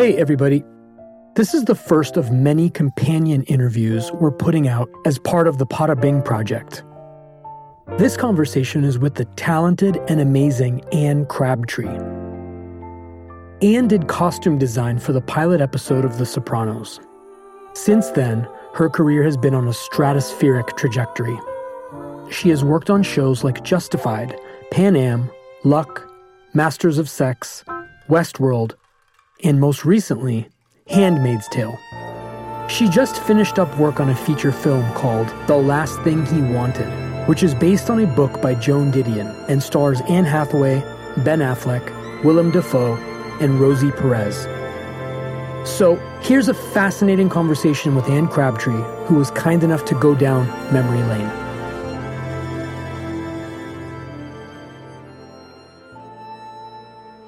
Hey, everybody. This is the first of many companion interviews we're putting out as part of the Pada Bing project. This conversation is with the talented and amazing Anne Crabtree. Anne did costume design for the pilot episode of The Sopranos. Since then, her career has been on a stratospheric trajectory. She has worked on shows like Justified, Pan Am, Luck, Masters of Sex, Westworld, and most recently, Handmaid's Tale. She just finished up work on a feature film called The Last Thing He Wanted, which is based on a book by Joan Didion and stars Anne Hathaway, Ben Affleck, Willem Dafoe, and Rosie Perez. So here's a fascinating conversation with Anne Crabtree, who was kind enough to go down memory lane.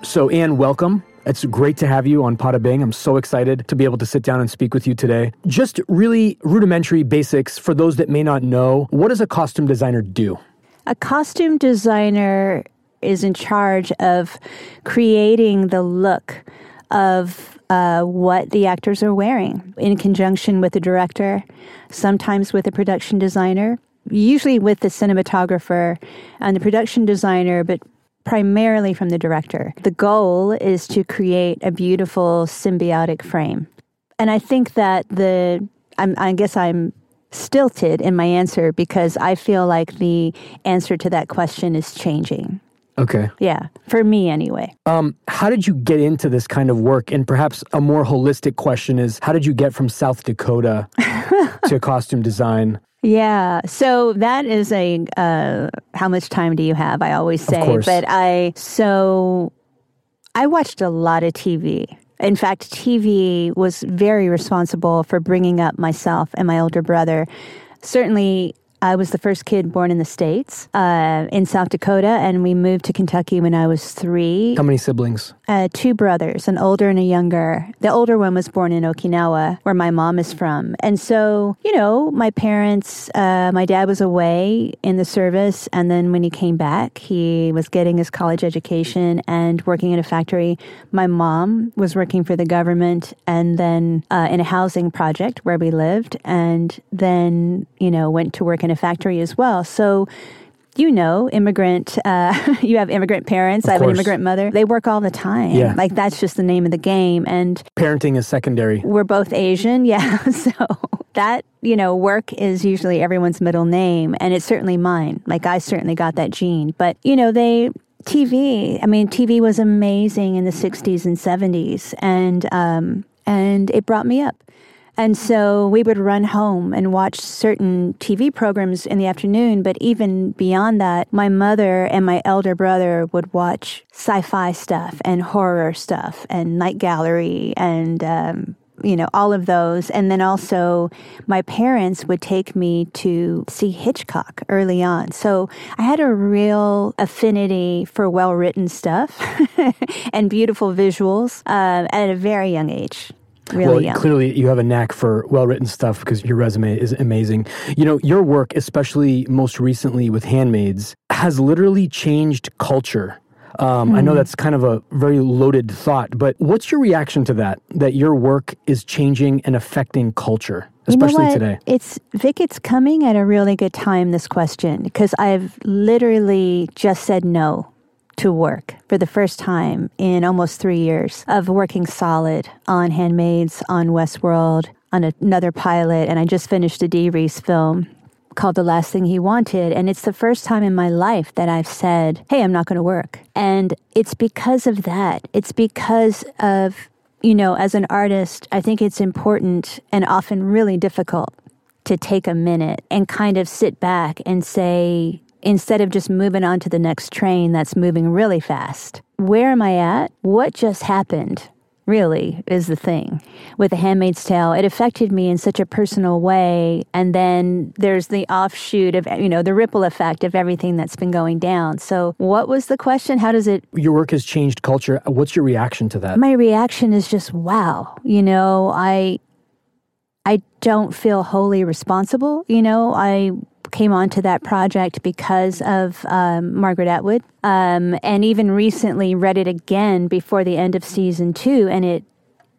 So, Anne, welcome. It's great to have you on Pada Bing. I'm so excited to be able to sit down and speak with you today. Just really rudimentary basics for those that may not know. What does a costume designer do? A costume designer is in charge of creating the look of uh, what the actors are wearing in conjunction with the director, sometimes with a production designer, usually with the cinematographer and the production designer, but primarily from the director. The goal is to create a beautiful symbiotic frame. And I think that the, I'm, I guess I'm stilted in my answer because I feel like the answer to that question is changing. Okay. Yeah, for me anyway. Um, how did you get into this kind of work? And perhaps a more holistic question is how did you get from South Dakota to costume design? Yeah. So that is a uh, how much time do you have? I always say, but I so I watched a lot of TV. In fact, TV was very responsible for bringing up myself and my older brother. Certainly, I was the first kid born in the States, uh, in South Dakota, and we moved to Kentucky when I was three. How many siblings? Uh, two brothers, an older and a younger. The older one was born in Okinawa, where my mom is from. And so, you know, my parents, uh, my dad was away in the service, and then when he came back, he was getting his college education and working in a factory. My mom was working for the government and then uh, in a housing project where we lived, and then, you know, went to work in a factory as well. So, you know, immigrant, uh, you have immigrant parents. Of I have course. an immigrant mother. They work all the time. Yeah. Like that's just the name of the game. And Parenting is secondary. we're both Asian. Yeah. So that, you know, work is usually everyone's middle name. And it's certainly mine. Like I certainly got that gene. But, you know, they, TV, I mean, TV was amazing in the 60s and 70s. And, um, and it brought me up. And so we would run home and watch certain TV programs in the afternoon. But even beyond that, my mother and my elder brother would watch sci fi stuff and horror stuff and Night Gallery and, um, you know, all of those. And then also, my parents would take me to see Hitchcock early on. So I had a real affinity for well written stuff and beautiful visuals uh, at a very young age really well, young. clearly you have a knack for well-written stuff because your resume is amazing. You know, your work, especially most recently with Handmaids, has literally changed culture. Um, I Hmm. know that's kind of a very loaded thought, but what's your reaction to that? That your work is changing and affecting culture, You know especially today. It's Vic. It's coming at a really good time. This question because I've literally just said no to work for the first time in almost three years of working solid on Handmaids, on Westworld, on another pilot, and I just finished a Dee Rees film called The Last Thing He Wanted. And it's the first time in my life that I've said, Hey, I'm not going to work. And it's because of that. It's because of, you know, as an artist, I think it's important and often really difficult to take a minute and kind of sit back and say, instead of just moving on to the next train that's moving really fast, where am I at? What just happened? Really is the thing with The Handmaid's Tale. It affected me in such a personal way. And then there's the offshoot of, you know, the ripple effect of everything that's been going down. So, what was the question? How does it Your work has changed culture. What's your reaction to that? my reaction is just wow you know i i don't feel wholly responsible you know i came onto that project because of um, margaret atwood um, and even recently read it again before the end of season two and it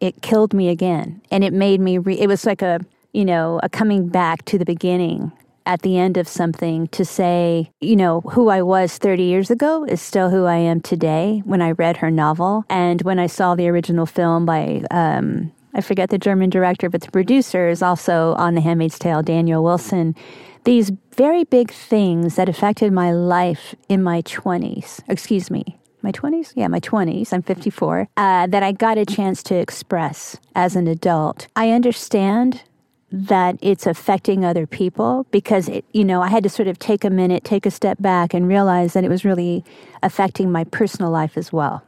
it killed me again. And it made me, re- it was like a, you know, a coming back to the beginning at the end of something to say, you know, who I was 30 years ago is still who I am today when I read her novel. And when I saw the original film by, um, I forget the German director, but the producer is also on The Handmaid's Tale, Daniel Wilson. These very big things that affected my life in my 20s, excuse me, my 20s? Yeah, my 20s. I'm 54. Uh, that I got a chance to express as an adult. I understand that it's affecting other people because it, you know, I had to sort of take a minute, take a step back and realize that it was really affecting my personal life as well.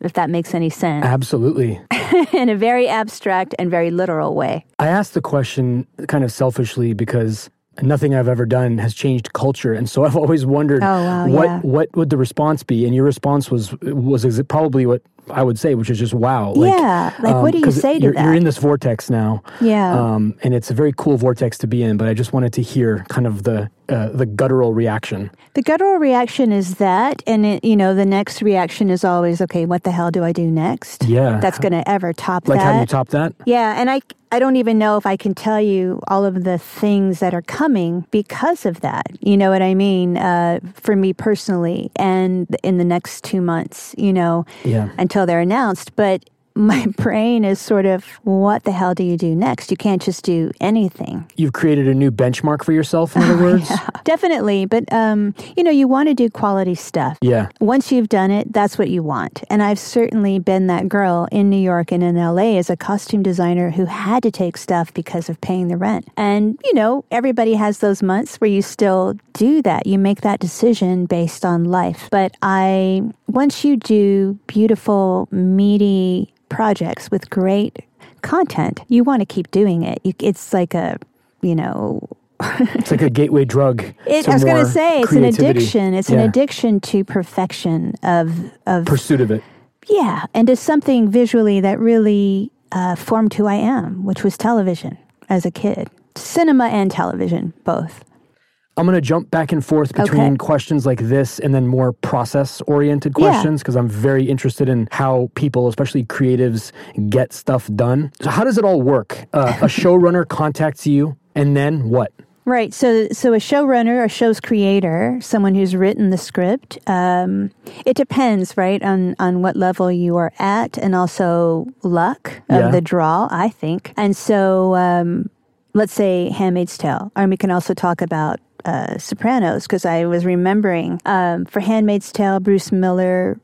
If that makes any sense. Absolutely. In a very abstract and very literal way. I asked the question kind of selfishly because nothing I've ever done has changed culture, and so I've always wondered oh, wow, what yeah. what would the response be. And your response was was probably what I would say, which is just wow. Like, yeah, like um, what do you say to you're, that? You're in this vortex now. Yeah, um, and it's a very cool vortex to be in. But I just wanted to hear kind of the uh, the guttural reaction. The guttural reaction is that, and it, you know, the next reaction is always, okay, what the hell do I do next? Yeah, that's going to ever top like that. Like how do you top that? Yeah, and I I don't even know if I can tell you all of the things that are coming because of that. You know what I mean? Uh, for me personally, and in the next two months, you know, yeah. until they're announced. But my brain is sort of, what the hell do you do next? You can't just do anything. You've created a new benchmark for yourself, in other words? yeah, definitely. But, um, you know, you want to do quality stuff. Yeah. Once you've done it, that's what you want. And I've certainly been that girl in New York and in LA as a costume designer who had to take stuff because of paying the rent. And, you know, everybody has those months where you still do that. You make that decision based on life. But I, once you do beautiful, meaty, projects with great content, you want to keep doing it. You, it's like a, you know, it's like a gateway drug. It, I was going to say it's creativity. an addiction. It's yeah. an addiction to perfection of of pursuit of it. Yeah, and to something visually that really uh, formed who I am, which was television as a kid, cinema and television both. I'm going to jump back and forth between okay. questions like this and then more process oriented questions because yeah. I'm very interested in how people, especially creatives, get stuff done. So, how does it all work? Uh, a showrunner contacts you, and then what? Right. So, so a showrunner, a show's creator, someone who's written the script. Um, it depends, right, on on what level you are at, and also luck of Yeah. the draw. I think. And so, um, let's say *Handmaid's Tale*, and we can also talk about uh, *Sopranos* because I was remembering um, for *Handmaid's Tale*, Bruce Miller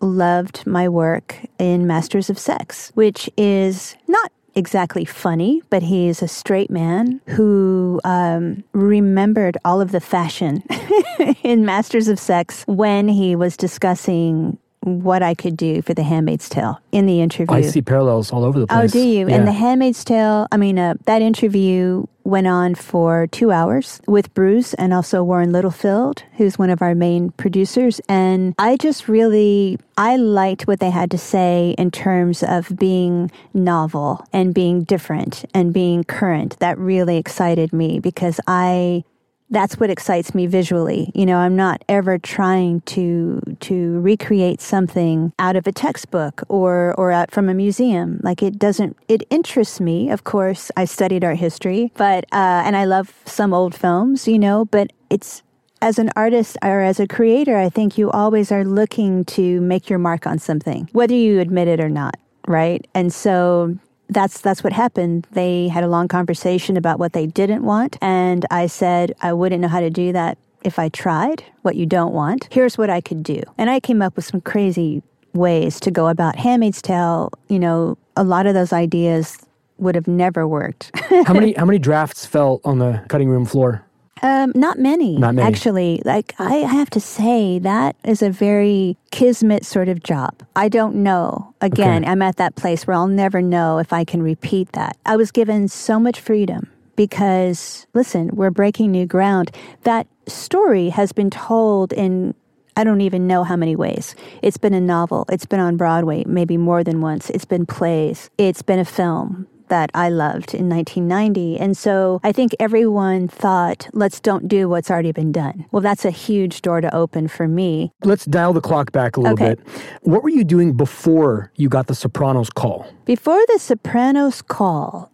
loved my work in *Masters of Sex*, which is not exactly funny, but he's a straight man who um, remembered all of the fashion in Masters of Sex when he was discussing what I could do for The Handmaid's Tale in the interview. I see parallels all over the place. Oh, do you? Yeah. And The Handmaid's Tale, I mean, uh, that interview went on for two hours with Bruce and also Warren Littlefield, who's one of our main producers. And I just really, I liked what they had to say in terms of being novel and being different and being current. That really excited me because I that's what excites me visually. You know, I'm not ever trying to to recreate something out of a textbook or or out from a museum. Like it doesn't. It interests me. Of course, I studied art history, but uh, and I love some old films. You know, but it's as an artist or as a creator, I think you always are looking to make your mark on something, whether you admit it or not, right? And so that's that's what happened. They had a long conversation about what they didn't want, and I said I wouldn't know how to do that if I tried. What you don't want. Here's what I could do, and I came up with some crazy ways to go about *Handmaid's Tale*. You know, a lot of those ideas would have never worked. how many how many drafts fell on the cutting room floor? Um, not many. Not many. Actually, like I have to say, that is a very kismet sort of job. I don't know. Again, Okay. I'm at that place where I'll never know if I can repeat that. I was given so much freedom because, listen, we're breaking new ground. That story has been told in I don't even know how many ways. It's been a novel. It's been on Broadway maybe more than once. It's been plays. It's been a film. That I loved in 1990. And so I think everyone thought, let's don't do what's already been done. Well, that's a huge door to open for me. Let's dial the clock back a little Okay. bit. What were you doing before you got the Sopranos call? Before the Sopranos call,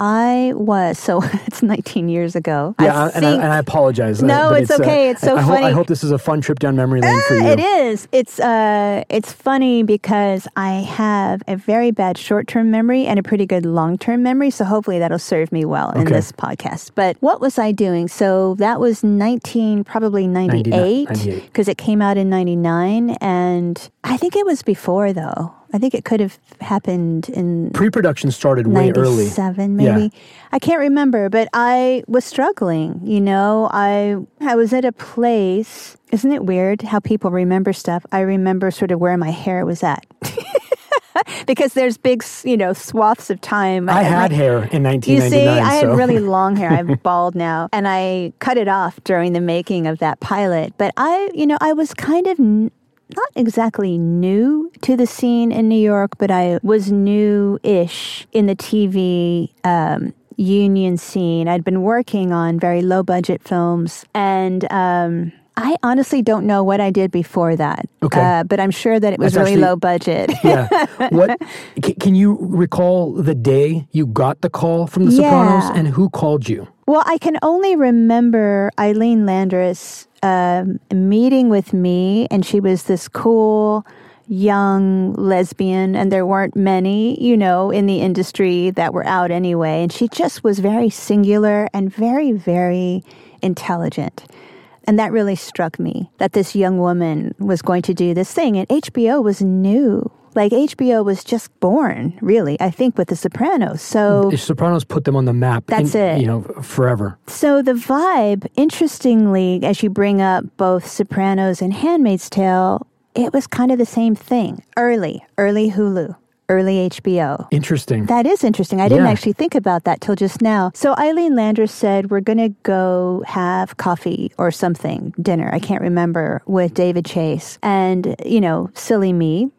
I was, so it's 19 years ago. Yeah, I and, I, and I apologize. uh, No, but it's okay. It's so I, I Hope, I hope this is a fun trip down memory lane for you. It is. It's uh it's funny because I have a very bad short-term memory and a pretty good long-term memory, so hopefully that'll serve me well in Okay. this podcast. But what was I doing? So that was 19 probably 98 98. because it came out in 99 and I think it was before though. I think it could have happened in Pre-production started way early. 97 Yeah. maybe i can't remember but i was struggling you know i i was at a place isn't it weird how people remember stuff i remember sort of where my hair was at because there's big you know swaths of time I my- had hair in 1999. you see, I had so. really long hair. I'm bald now, and I cut it off during the making of that pilot. But I, you know, I was kind of not exactly new to the scene in New York, but I was new-ish in the TV. Um, union scene. I'd been working on very low budget films and um I honestly don't know what I did before that. Okay. Uh, but I'm sure that it was That's really actually- low budget. yeah. What ca- can you recall the day you got the call from the Sopranos Yeah. and who called you? Well, I can only remember Ilene Landress um, meeting with me, and she was this cool young lesbian, and there weren't many, you know, in the industry that were out anyway. And she just was very singular and very, very intelligent. And that really struck me that this young woman was going to do this thing. And HBO was new. Like HBO was just born, really, I think, with The Sopranos. So. The Sopranos put them on the map. That's in- it. You know, forever. So the vibe, interestingly, as you bring up both Sopranos and Handmaid's Tale, it was kind of the same thing. Early, early Hulu, early HBO. Interesting. That is interesting. I didn't actually think about that till just now. So Ilene Landress said, We're going to go have coffee or something, dinner, I can't remember, with David Chase. And, you know, silly me,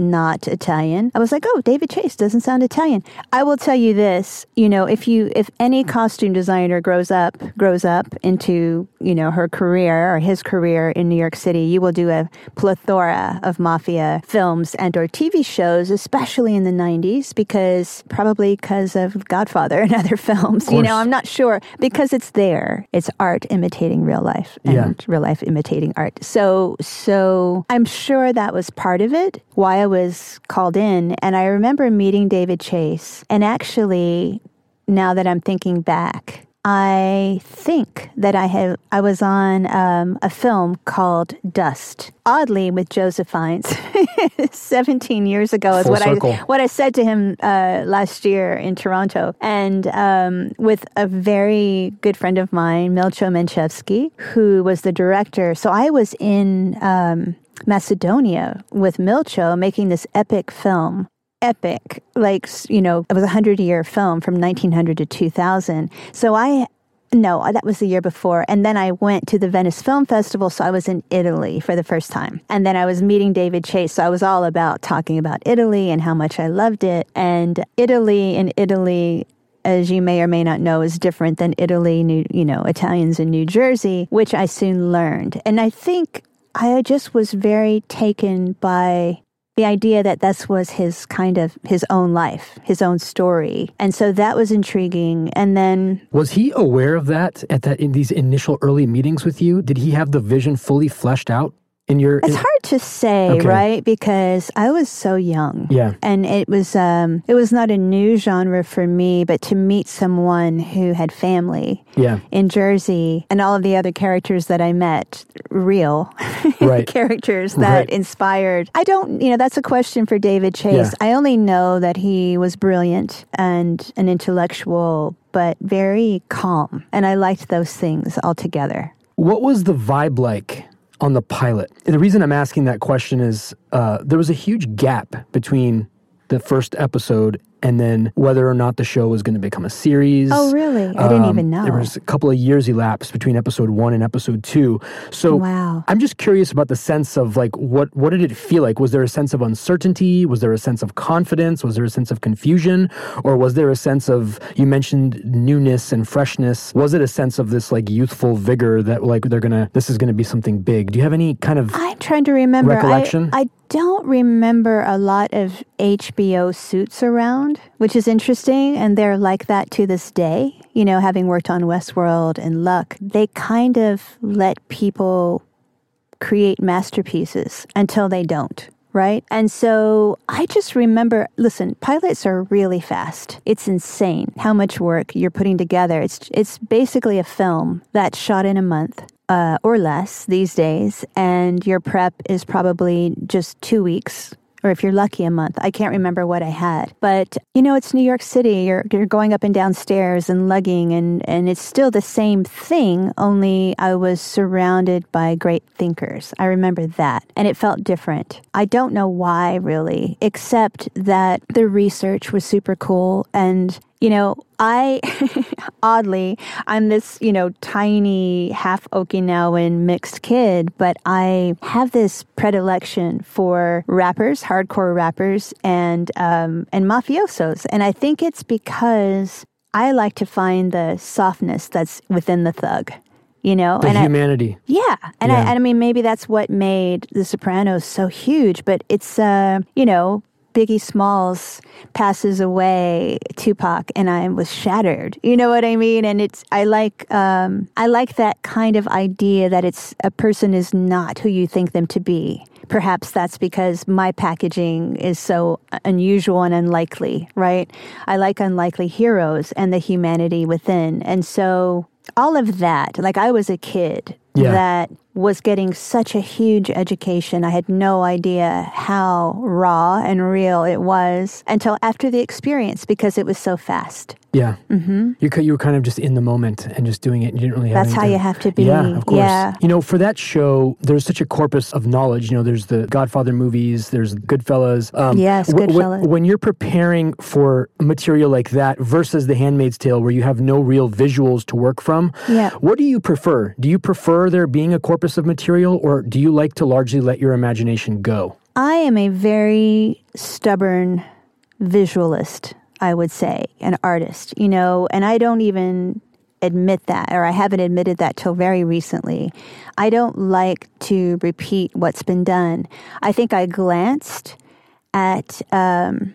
not Italian. I was like, oh, David Chase doesn't sound Italian. I will tell you this, you know, if you if any costume designer grows up grows up into, you know, her career or his career in New York City, you will do a plethora of mafia films and or TV shows, especially in the 90s because probably because of Godfather and other films. You know. I'm not sure because it's there. It's art imitating real life and Yeah. real life imitating art. So so I'm sure that was part of it why I was called in and I remember meeting David Chase and actually now that I'm thinking back I think that I have I was on um, a film called Dust, oddly with Joseph Fiennes, 17 years ago is Full what circle. I what I said to him uh, last year in Toronto, and um, with a very good friend of mine, Milcho Manchevski, who was the director. So I was in um, Macedonia with Milcho making this epic film. Epic, like you know, it was a hundred year film from 1900 to 2000. So I no, uh, that was the year before. And then I went to the Venice Film Festival. So I was in Italy for the first time. And then I was meeting David Chase. So I was all about talking about Italy and how much I loved it. And Italy in Italy, as you may or may not know, is different than Italy, New, you know, Italians in New Jersey, which I soon learned. And I think I just was very taken by the idea that this was his kind of his own life, his own story. And so that was intriguing. And then Was he aware of that at that in these initial early meetings with you? Did he have the vision fully fleshed out in your? It's in- hard to say, Okay. right? Because I was so young. Yeah. And it was um it was not a new genre for me, but to meet someone who had family Yeah. in Jersey and all of the other characters that I met, real Right. characters that Right. inspired. I don't, you know, that's a question for David Chase. Yeah. I only know that he was brilliant and an intellectual, but very calm. And I liked those things altogether. What was the vibe like on the pilot? And the reason I'm asking that question is uh, there was a huge gap between the first episode and then whether or not the show was going to become a series. Oh, really? I didn't Um, even know. There was a couple of years elapsed between episode one and episode two. So Wow. I'm just curious about the sense of like what what did it feel like? Was there a sense of uncertainty? Was there a sense of confidence? Was there a sense of confusion? Or was there a sense of you mentioned newness and freshness? Was it a sense of this like youthful vigor that like they're gonna this is gonna be something big? Do you have any kind of I'm trying to remember. I- Recollection? I, don't remember a lot of HBO suits around, which is interesting. And they're like that to this day. You know, having worked on Westworld and Luck, they kind of let people create masterpieces until they don't. Right. And so I just remember listen, pilots are really fast. It's insane how much work you're putting together. It's it's basically a film that's shot in a month. Uh, or less these days, and your prep is probably just two weeks, or if you're lucky, a month. I can't remember what I had, but you know, it's New York City. You're you're going up and down stairs and lugging, and and it's still the same thing. Only I was surrounded by great thinkers. I remember that, and it felt different. I don't know why really, except that the research was super cool and. You know, I oddly, I'm this, you know, tiny half Okinawan mixed kid, but I have this predilection for rappers, hardcore rappers, and um, and mafiosos, and I think it's because I like to find the softness that's within the thug. You know, the and I, humanity? yeah, and Yeah. I, and I mean maybe that's what made The Sopranos so huge. But it's uh, you know, Biggie Smalls passes away, Tupac, and I was shattered. You know what I mean? And it's I like um, I like that kind of idea that it's a person is not who you think them to be. Perhaps that's because my packaging is so unusual and unlikely, right? I like unlikely heroes and the humanity within. And so all of that, like I was a kid Yeah. that was getting such a huge education. I had no idea how raw and real it was until after the experience because it was so fast. Yeah. Mm-hmm. You you were kind of just in the moment and just doing it. You didn't really. have That's how you have to be. Yeah, of course. Yeah. You know, for that show, there's such a corpus of knowledge. You know, there's the Godfather movies, there's Goodfellas. Um, Yes, Goodfellas. when you're preparing for material like that versus The Handmaid's Tale, where you have no real visuals to work from, Yeah. what do you prefer? Do you prefer there being a corpus of material, or do you like to largely let your imagination go? I am a very stubborn visualist, I would say, an artist, you know, and I don't even admit that, or I haven't admitted that till very recently. I don't like to repeat what's been done. I think I glanced at, um,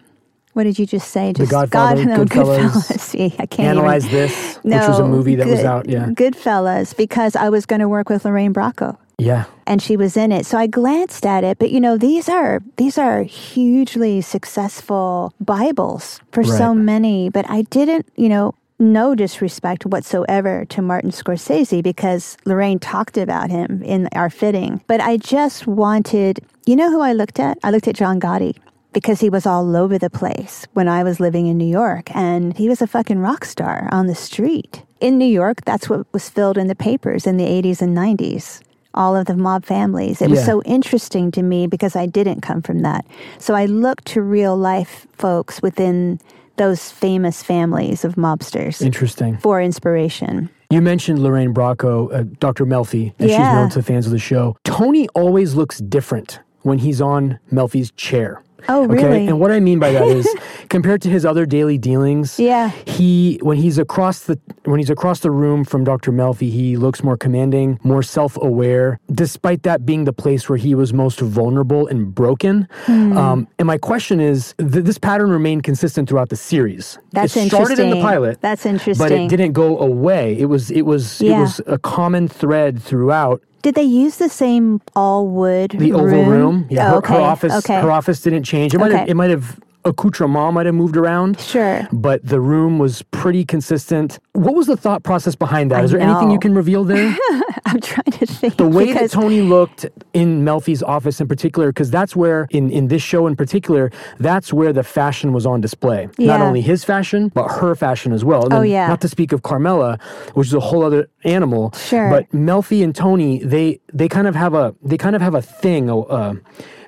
what did you just say? Just Godfather, God, no, Goodfellas, Goodfellas. See, I can't even- Analyze this, which was a No, movie that was Good- out. Yeah, Goodfellas, because I was going to work with Lorraine Bracco yeah, and she was in it. So I glanced at it, but you know, these are these are hugely successful Bibles for so many, but I didn't, you know, no disrespect whatsoever to Martin Scorsese because Lorraine talked about him in our fitting, but I just wanted, you know who I looked at? I looked at John Gotti because he was all over the place when I was living in New York and he was a fucking rock star on the street. In New York, that's what was filled in the papers in the 80s and 90s. All of the mob families. It was Yeah. so interesting to me because I didn't come from that. So I looked to real life folks within those famous families of mobsters interesting. for inspiration. You mentioned Lorraine Bracco, uh, Dr. Melfi, as she's known to fans of the show. Tony always looks different when he's on Melfi's chair. Oh, Okay, really? and what I mean by that is, compared to his other daily dealings, Yeah. he when he's across the when he's across the room from Dr. Melfi, he looks more commanding, more self-aware. Despite that being the place where he was most vulnerable and broken, Hmm. um, and my question is, th- this pattern remained consistent throughout the series. That's it started in the pilot. That's interesting, But it didn't go away. It was it was it was a common thread throughout Did they use the same all wood the oval room. Oh, yeah, Oh, her, okay. her office Okay. her office didn't change. It might have it might have accoutrement might have moved around. Sure. But the room was pretty consistent. What was the thought process behind that? I Is there anything you can reveal there? I'm trying to think. the way that Tony looked in Melfi's office in particular, because that's where, in, in this show in particular, that's where the fashion was on display. Yeah. Not only his fashion, but her fashion as well. And Oh, then yeah. Not to speak of Carmela, which is a whole other animal. Sure. But Melfi and Tony, they they kind of have a they kind of have a thing uh,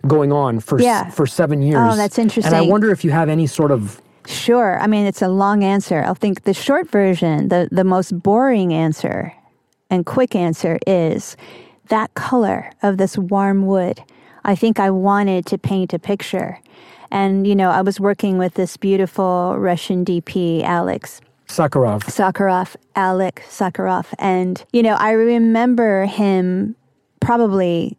going on for s- Yeah. for seven years. Oh, that's interesting. And I wonder if you have any sort of Sure. I mean, it's a long answer. I'll think the short version, the, the most boring answer and quick answer is that color of this warm wood. I think I wanted to paint a picture. And, you know, I was working with this beautiful Russian DP, Alex. Sakharov. Sakharov, Alik Sakharov. And, you know, I remember him probably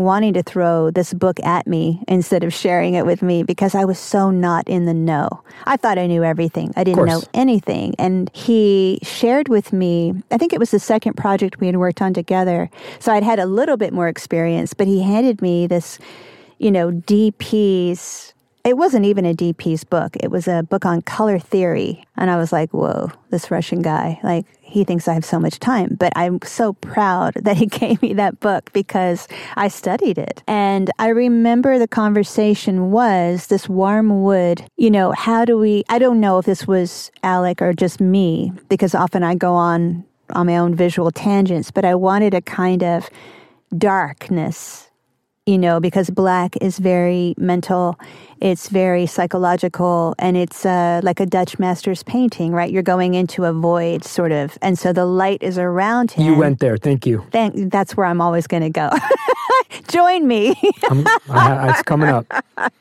wanting to throw this book at me instead of sharing it with me because I was so not in the know. I thought I knew everything. I didn't know anything. And he shared with me, I think it was the second project we had worked on together. So I'd had a little bit more experience, but he handed me this, you know, DP's it wasn't even a DP's book. It was a book on color theory. And I was like, whoa, this Russian guy, like, he thinks I have so much time. But I'm so proud that he gave me that book because I studied it. And I remember the conversation was this warm wood, you know, how do we, I don't know if this was Alec or just me, because often I go on on my own visual tangents, but I wanted a kind of darkness you know, because black is very mental, it's very psychological, and it's uh, like a Dutch master's painting, right? You're going into a void, sort of. And so the light is around him. You went there. Thank you. Thank, that's where I'm always going to go. Join me. I, it's coming up.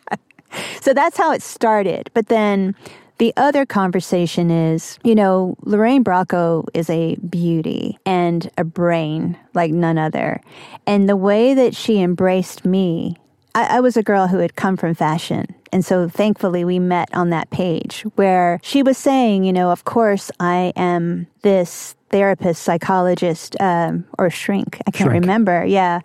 so that's how it started. But then the other conversation is, you know, Lorraine Bracco is a beauty and a brain like none other. And the way that she embraced me, I, I was a girl who had come from fashion. And so thankfully we met on that page where she was saying, you know, of course I am this therapist, psychologist, um, or shrink. I can't shrink. remember. Yeah.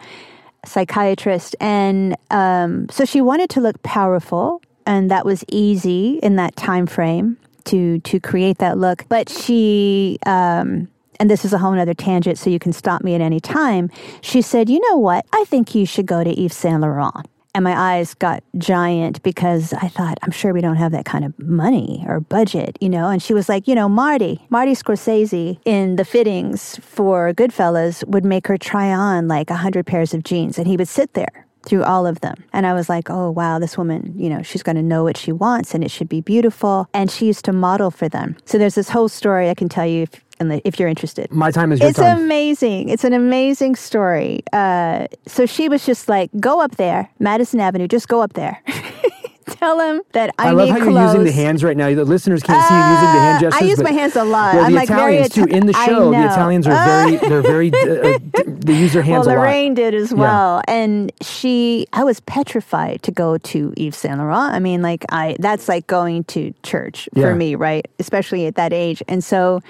Psychiatrist. And um, so she wanted to look powerful and that was easy in that time frame to to create that look. But she um, and this is a whole other tangent, so you can stop me at any time. She said, "You know what? I think you should go to Yves Saint Laurent." And my eyes got giant because I thought, I'm sure we don't have that kind of money or budget, you know? And she was like, you know, Marty, Marty Scorsese in the fittings for Goodfellas would make her try on like a hundred pairs of jeans and he would sit there through all of them. And I was like, oh, wow, this woman, you know, she's going to know what she wants and it should be beautiful. And she used to model for them. So there's this whole story I can tell you if, if you're interested. My time is your it's time. It's amazing. It's an amazing story. Uh, so she was just like, go up there, Madison Avenue, just go up there. tell him that I, I love how you're using the hands right now. The listeners can't uh, see you using the hand gestures. I use my hands a lot. Well, I'm the like Italians too. In the show, the Italians are very, they're very, uh, they use their hands well, a lot. Lorraine did as well, yeah. and she, I was petrified to go to Yves Saint Laurent. I mean, like I, that's like going to church for yeah. me, right? Especially at that age, and so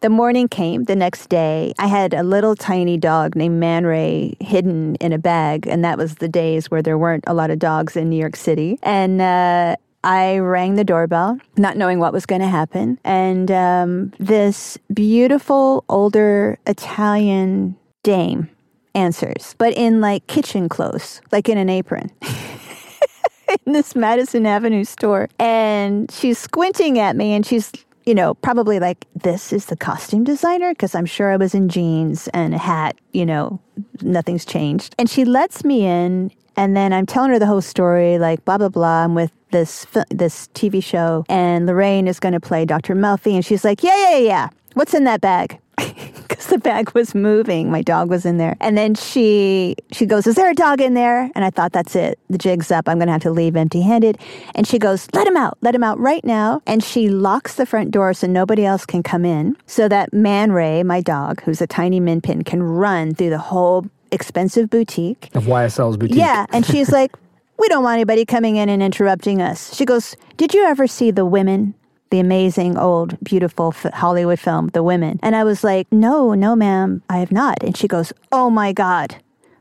the morning came the next day. I had a little tiny dog named Man Ray hidden in a bag, and that was the days where there weren't a lot of dogs in New York City. And uh, I rang the doorbell, not knowing what was going to happen. And um, this beautiful older Italian dame answers, but in like kitchen clothes, like in an apron. in this Madison Avenue store. And she's squinting at me and she's you know, probably like, this is the costume designer? Because I'm sure I was in jeans and a hat, you know, nothing's changed. And she lets me in, and then I'm telling her the whole story, like, blah, blah, blah. I'm with this, this TV show, and Lorraine is going to play Dr. Melfi, and she's like, yeah, yeah, yeah. What's in that bag? Because the bag was moving. My dog was in there. And then she she goes, "Is there a dog in there?" And I thought, "That's it. The jig's up. I'm going to have to leave empty-handed." And she goes, "Let him out. Let him out right now." And she locks the front door so nobody else can come in, so that Man Ray, my dog, who's a tiny min pin, can run through the whole expensive boutique of YSL's boutique. Yeah, and she's like. We don't want anybody coming in and interrupting us. She goes, Did you ever see The Women? The amazing old beautiful Hollywood film The Women. And I was like, "No, no ma'am, I have not." And she goes, "Oh my god."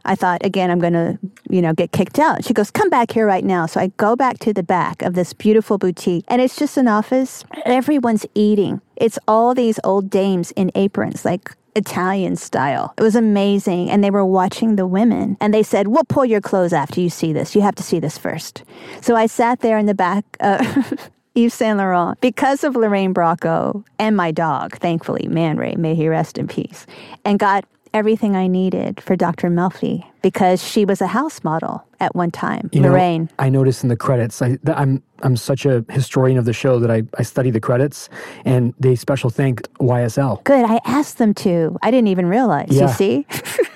I thought, again, I'm going to, you know, get kicked out. She goes, come back here right now. So I go back to the back of this beautiful boutique and it's just an office. Everyone's eating. It's all these old dames in aprons, like Italian style. It was amazing. And they were watching the women and they said, We'll pull your clothes after you see this. You have to see this first. So I sat there in the back. Uh, Yves Saint Laurent because of Lorraine Bracco and my dog, thankfully, Man Ray, may he rest in peace, and got everything I needed for Dr. Melfi because she was a house model at one time, You know, Lorraine. I noticed in the credits, I, I'm I'm such a historian of the show that I, I study the credits, and they special thanked YSL. Good. I asked them to. I didn't even realize. Yeah. You see?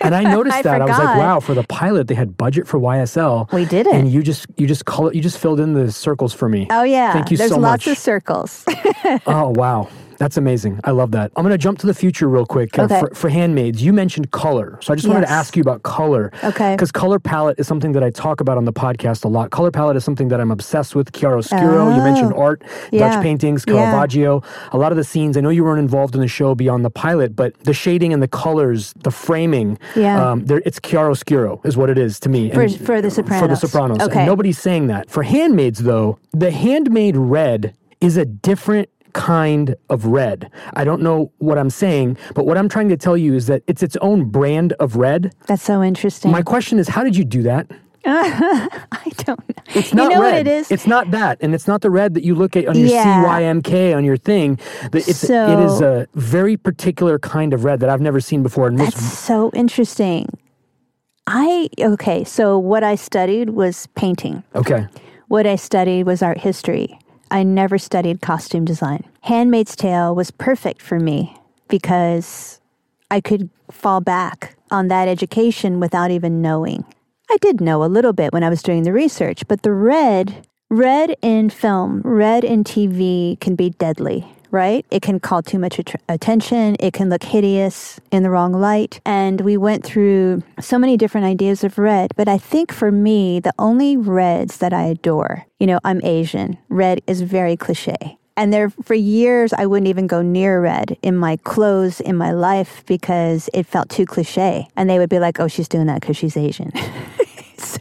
And I noticed I that I was like, wow, for the pilot they had budget for YSL. We did it. and you just you just color you just filled in the circles for me. oh, yeah. Thank you There's so lots much. of circles. oh wow. That's amazing. I love that. I'm going to jump to the future real quick. Uh, for, for handmaids, you mentioned color. So I just wanted to ask you about color. Okay. Because color palette is something that I talk about on the podcast a lot. Color palette is something that I'm obsessed with. Chiaroscuro, you mentioned Oh. art, Yeah. Dutch paintings, Yeah. Caravaggio. A lot of the scenes, I know you weren't involved in the show beyond the pilot, but the shading and the colors, the framing, Yeah. um, there- it's chiaroscuro is what it is to me. For- for the Sopranos. For the Sopranos. Sopranos. And Okay. nobody's saying that. For handmaids, though, the handmaid red is a different kind of red. I don't know what I'm saying, but what I'm trying to tell you is that it's its own brand of red. That's so interesting. My question is, how did you do that? I don't know. It's not you know red. what it is? It's not that, and it's not the red that you look at on your Yeah. CYMK on your thing. It's, So- it is a very particular kind of red that I've never seen before. And most, That's so interesting. I, okay, so what I studied was painting. okay, What I studied was art history. I never studied costume design. Handmaid's Tale was perfect for me because I could fall back on that education without even knowing. I did know a little bit when I was doing the research, but the red, red in film, red in TV can be deadly, right? It can call too much att- attention. It can look hideous in the wrong light. And we went through so many different ideas of red. But I think for me, the only reds that I adore, you know, I'm Asian. Red is very cliche. And there, for years, I wouldn't even go near red in my clothes, in my life, because it felt too cliche. And they would be like, oh, she's doing that because she's Asian.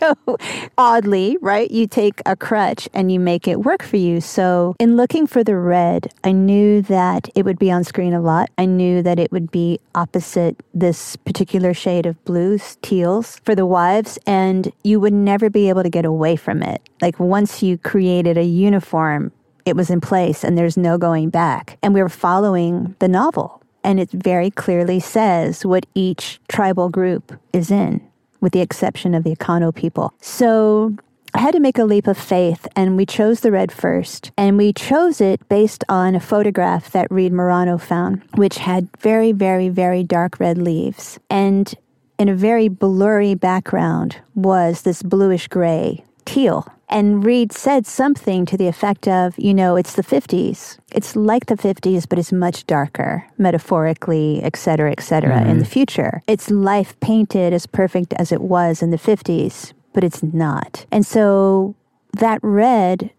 so oddly, right? You take a crutch and you make it work for you. So in looking for the red, I knew that it would be on screen a lot. I knew that it would be opposite this particular shade of blues, teals for the wives, and you would never be able to get away from it. Like once you created a uniform, it was in place and there's no going back. And we were following the novel. And it very clearly says what each tribal group is in with the exception of the Econo people. So I had to make a leap of faith, and we chose the red first. And we chose it based on a photograph that Reed Morano found, which had very, very, very dark red leaves. And in a very blurry background was this bluish gray teal. And Reed said something to the effect of, you know, it's the 50s. It's like the 50s, but it's much darker, metaphorically, et cetera, et cetera, in the mm-hmm. future. It's life painted as perfect as it was in the 50s, but it's not. And so that red,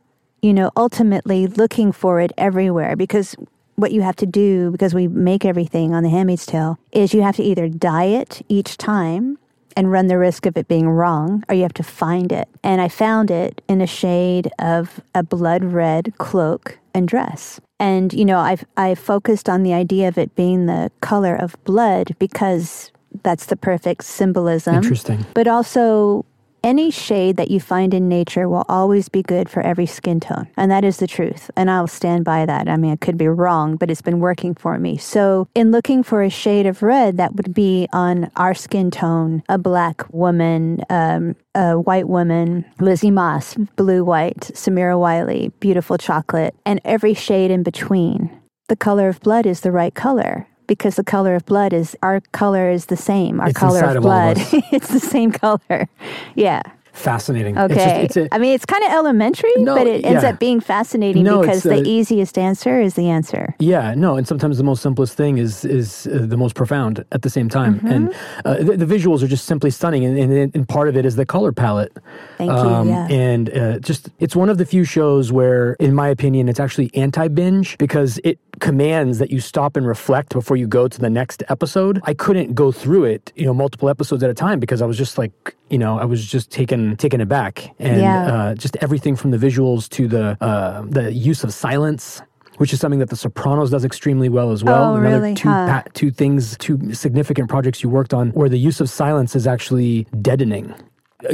you know, ultimately looking for it everywhere because what you have to do, because we make everything on the Handmaid's Tale, is you have to either dye it each time and run the risk of it being wrong, or you have to find it. And I found it in a shade of a blood red cloak and dress. And, you know, I've, I focused on the idea of it being the color of blood because that's the perfect symbolism. Interesting. But also, any shade that you find in nature will always be good for every skin tone. And that is the truth. And I'll stand by that. I mean, I could be wrong, but it's been working for me. So, in looking for a shade of red that would be on our skin tone, a black woman, um, a white woman, Lizzie Moss, blue white, Samira Wiley, beautiful chocolate, and every shade in between. The color of blood is the right color because the color of blood is our color is the same. Our It's color of all of blood. it's the same color. Yeah. Fascinating. Okay. It's just, it's a, I mean, it's kind of elementary, No, but it ends yeah. up being fascinating No, because the uh, easiest answer is the answer. Yeah, no, and sometimes the most simplest thing is is uh, the most profound at the same time, Mm-hmm. and uh, the, the visuals are just simply stunning, and, and, and part of it is the color palette. Thank you, yeah. And uh, just it's one of the few shows where, in my opinion, it's actually anti-binge because it commands that you stop and reflect before you go to the next episode. I couldn't go through it, you know, multiple episodes at a time because I was just like, you know, I was just taken taken aback, and Yeah. uh, just everything from the visuals to the uh, the use of silence which is something that The Sopranos does extremely well as well. Oh, Another really? two Huh. pa- two things, two significant projects you worked on, where the use of silence is actually deadening.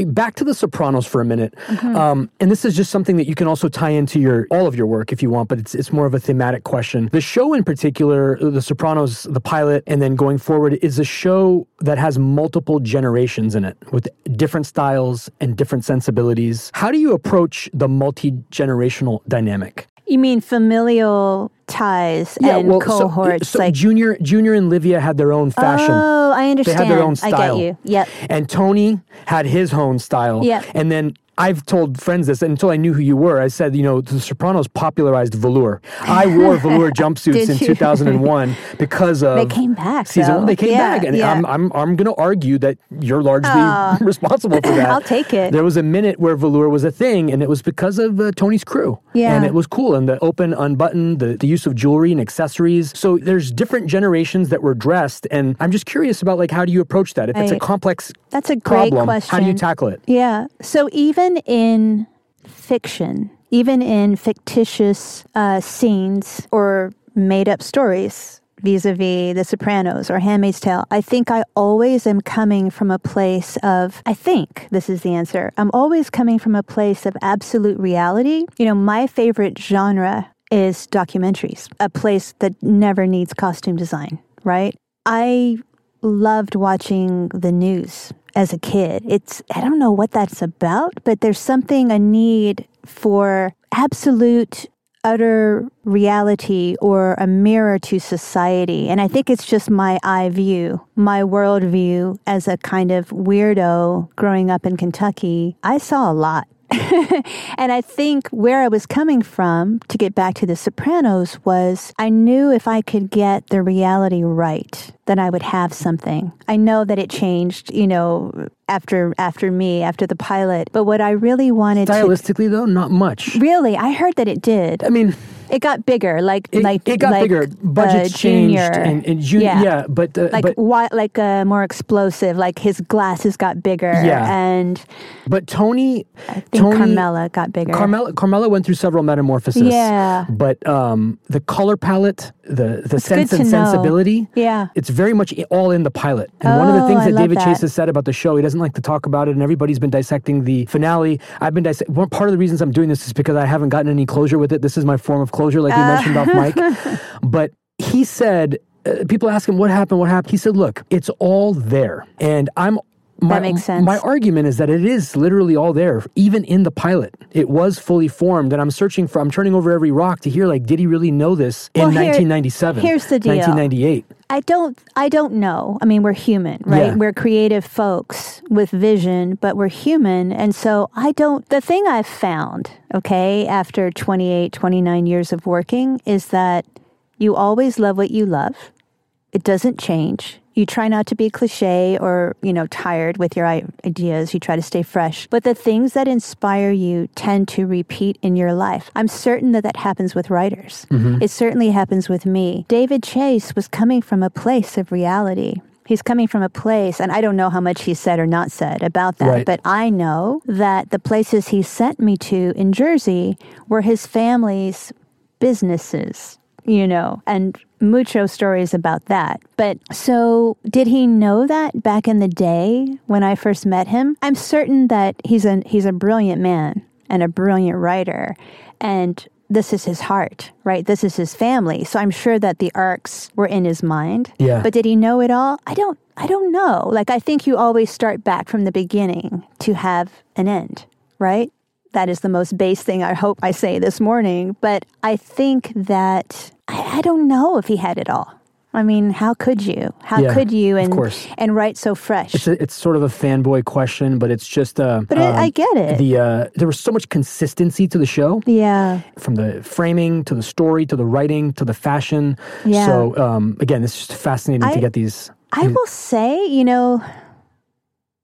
Back to The Sopranos for a minute. Mm-hmm. Um, and this is just something that you can also tie into your all of your work if you want, but it's it's more of a thematic question. The show in particular, The Sopranos, the pilot, and then going forward, is a show that has multiple generations in it with different styles and different sensibilities. How do you approach the multi generational dynamic? You mean familial ties and so- cohorts? So, like, Junior, Junior, and Livia had their own fashion. oh, I They understand. had their own I get you. Yep. And Tony had his own style. Yep. And then I've told friends this until I knew who you were. I said, you know, The Sopranos popularized velour. I wore velour jumpsuits in 2001 because of They came back, Season though. one, they came Yeah, back, and yeah. I'm I'm I'm going to argue that you're largely responsible for that. I'll take it. There was a minute where velour was a thing, and it was because of uh, Tony's crew. Yeah. And it was cool, and the open, unbuttoned, the, the use of jewelry and accessories. So there's different generations that were dressed, and I'm just curious about like how do you approach that? If it's a complex That's a great problem, question. how do you tackle it? Yeah. So even in fiction, even in fictitious uh, scenes or made up stories, vis-a-vis The Sopranos or Handmaid's Tale, I think I always am coming from a place of, I think this is the answer. I'm always coming from a place of absolute reality. You know, my favorite genre is documentaries, a place that never needs costume design, right? I loved watching the news as a kid. It's I don't know what that's about, but there's something a need for absolute utter reality or a mirror to society. And I think it's just my eye view, my worldview as a kind of weirdo growing up in Kentucky. I saw a lot. and I think where I was coming from to get back to The Sopranos was I knew if I could get the reality right, then I would have something. I know that it changed, you know, after after me, after the pilot. But what I really wanted to Stylistically, though, not much. really, I heard that it did. I mean, It got bigger, like it, like it got like, bigger. Budget uh, changed, junior. and, and jun- yeah. but uh, like but why, like uh, more explosive. Like his glasses got bigger, Yeah. and but Tony, I think Tony, Carmela got bigger. Carmela, Carmela went through several metamorphoses. Yeah. But um, the color palette, the the sense and know. sensibility, Yeah. it's very much all in the pilot. And one of the Oh, things that David that. Chase has said about the show, he doesn't like to talk about it, and everybody's been dissecting the finale. I've been dissecting. One part of the reasons I'm doing this is because I haven't gotten any closure with it. This is my form of closure, like we mentioned off mic. But he said. Uh, people ask him what happened, what happened. He said, "Look, it's all there, and I'm." My, makes sense. My argument is that it is literally all there, even in the pilot. It was fully formed, and I'm searching for. I'm turning over every rock to hear, like, did he really know this in Well, here- 1997? here's the deal. 1998. I don't I don't know. I mean, we're human, right? Yeah. We're creative folks with vision, but we're human. And so I don't the thing I've found, okay, after 28, 29 years of working is that you always love what you love. It doesn't change. You try not to be cliche or, you know, tired with your ideas. You try to stay fresh. But the things that inspire you tend to repeat in your life. I'm certain that that happens with writers. Mm-hmm. It certainly happens with me. David Chase was coming from a place of reality. He's coming from a place, and I don't know how much he said or not said about that, Right. but I know that the places he sent me to in Jersey were his family's businesses, you know, and mucho stories about that. But so did he know that back in the day when I first met him? I'm certain that he's a he's a brilliant man and a brilliant writer and this is his heart, right? This is his family. So I'm sure that the arcs were in his mind. Yeah. But did he know it all? I don't I don't know. Like I think you always start back from the beginning to have an end, right? That is the most base thing I hope I say this morning. But I think that I, I don't know if he had it all. I mean, how could you? How Yeah, could you of and course. and write so fresh? It's, a, it's sort of a fanboy question, but it's just. Uh, But I- um, I get it. The uh, there was so much consistency to the show, yeah. from the framing to the story to the writing to the fashion. Yeah. So um, again, it's just fascinating to get these. I will say, you know,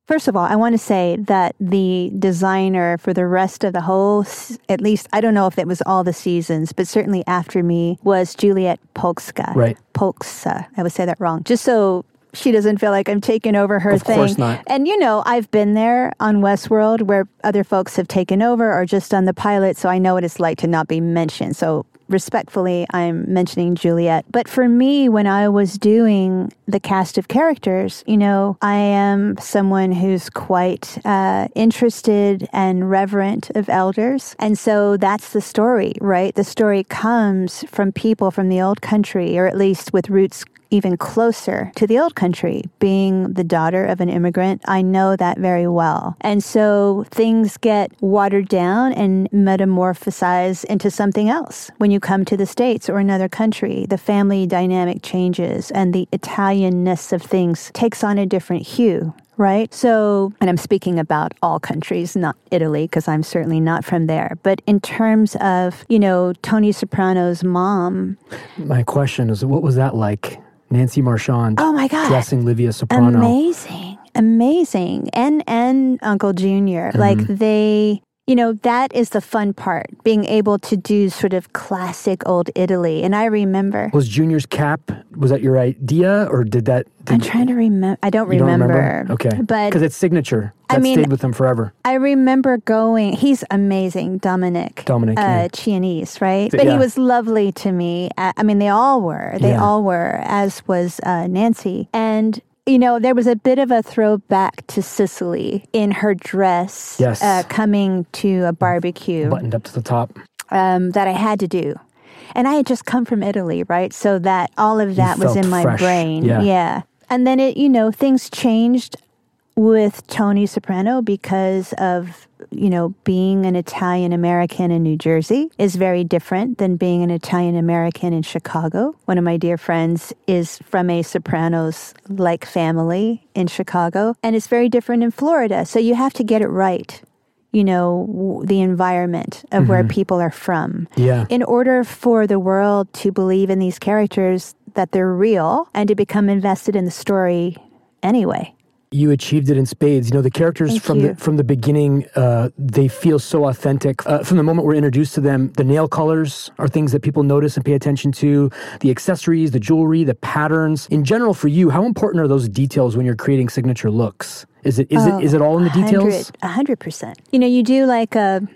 first of all, I want to say that the designer for the rest of the whole, at least, I don't know if it was all the seasons, but certainly after me, was Juliet Polcsa. Right. Polcsa. I would say that wrong. Just so she doesn't feel like I'm taking over her Of thing. course not. And you know, I've been there on Westworld where other folks have taken over or just done the pilot, so I know what it's like to not be mentioned. So respectfully, I'm mentioning Juliet. But for me, when I was doing the cast of characters, you know, I am someone who's quite uh, interested and reverent of elders. And so that's the story, right? The story comes from people from the old country, or at least with roots even closer to the old country. Being the daughter of an immigrant, I know that very well. And so things get watered down and metamorphosized into something else. When you come to the States or another country, the family dynamic changes and the Italianness of things takes on a different hue right? So, and I'm speaking about all countries, not Italy, because I'm certainly not from there. But in terms of, you know, Tony Soprano's mom. My question is, what was that like? Nancy Marchand. Oh my God. Dressing Livia Soprano. Amazing. Amazing. And and Uncle Junior. Mm-hmm. Like they you know, that is the fun part, being able to do sort of classic old Italy. And I remember. Was Junior's cap, was that your idea or did that? Did I'm trying to remember. I don't remember. Don't remember. Okay. But. Because it's signature. That I mean, stayed with him forever. I remember going, he's amazing, Dominic. Dominic. Uh, yeah. Chianese, right? But yeah. he was lovely to me. I mean, they all were. They yeah. all were, as was uh, Nancy. And you know, there was a bit of a throwback to Sicily in her dress. Yes. Uh, coming to a barbecue. Buttoned up to the top. Um, that I had to do. And I had just come from Italy, right? So that all of that was in my fresh. brain. Yeah. yeah. And then it, you know, things changed with Tony Soprano because of you know being an Italian American in New Jersey is very different than being an Italian American in Chicago. One of my dear friends is from a Sopranos like family in Chicago and it's very different in Florida. So you have to get it right. You know, the environment of mm-hmm. where people are from. Yeah. In order for the world to believe in these characters that they're real and to become invested in the story anyway you achieved it in spades. You know, the characters Thank from you. the from the beginning, uh, they feel so authentic. Uh, from the moment we're introduced to them, the nail colors are things that people notice and pay attention to. The accessories, the jewelry, the patterns. In general, for you, how important are those details when you're creating signature looks? Is it is oh, it is it all in the details? A hundred percent. You know, you do like a.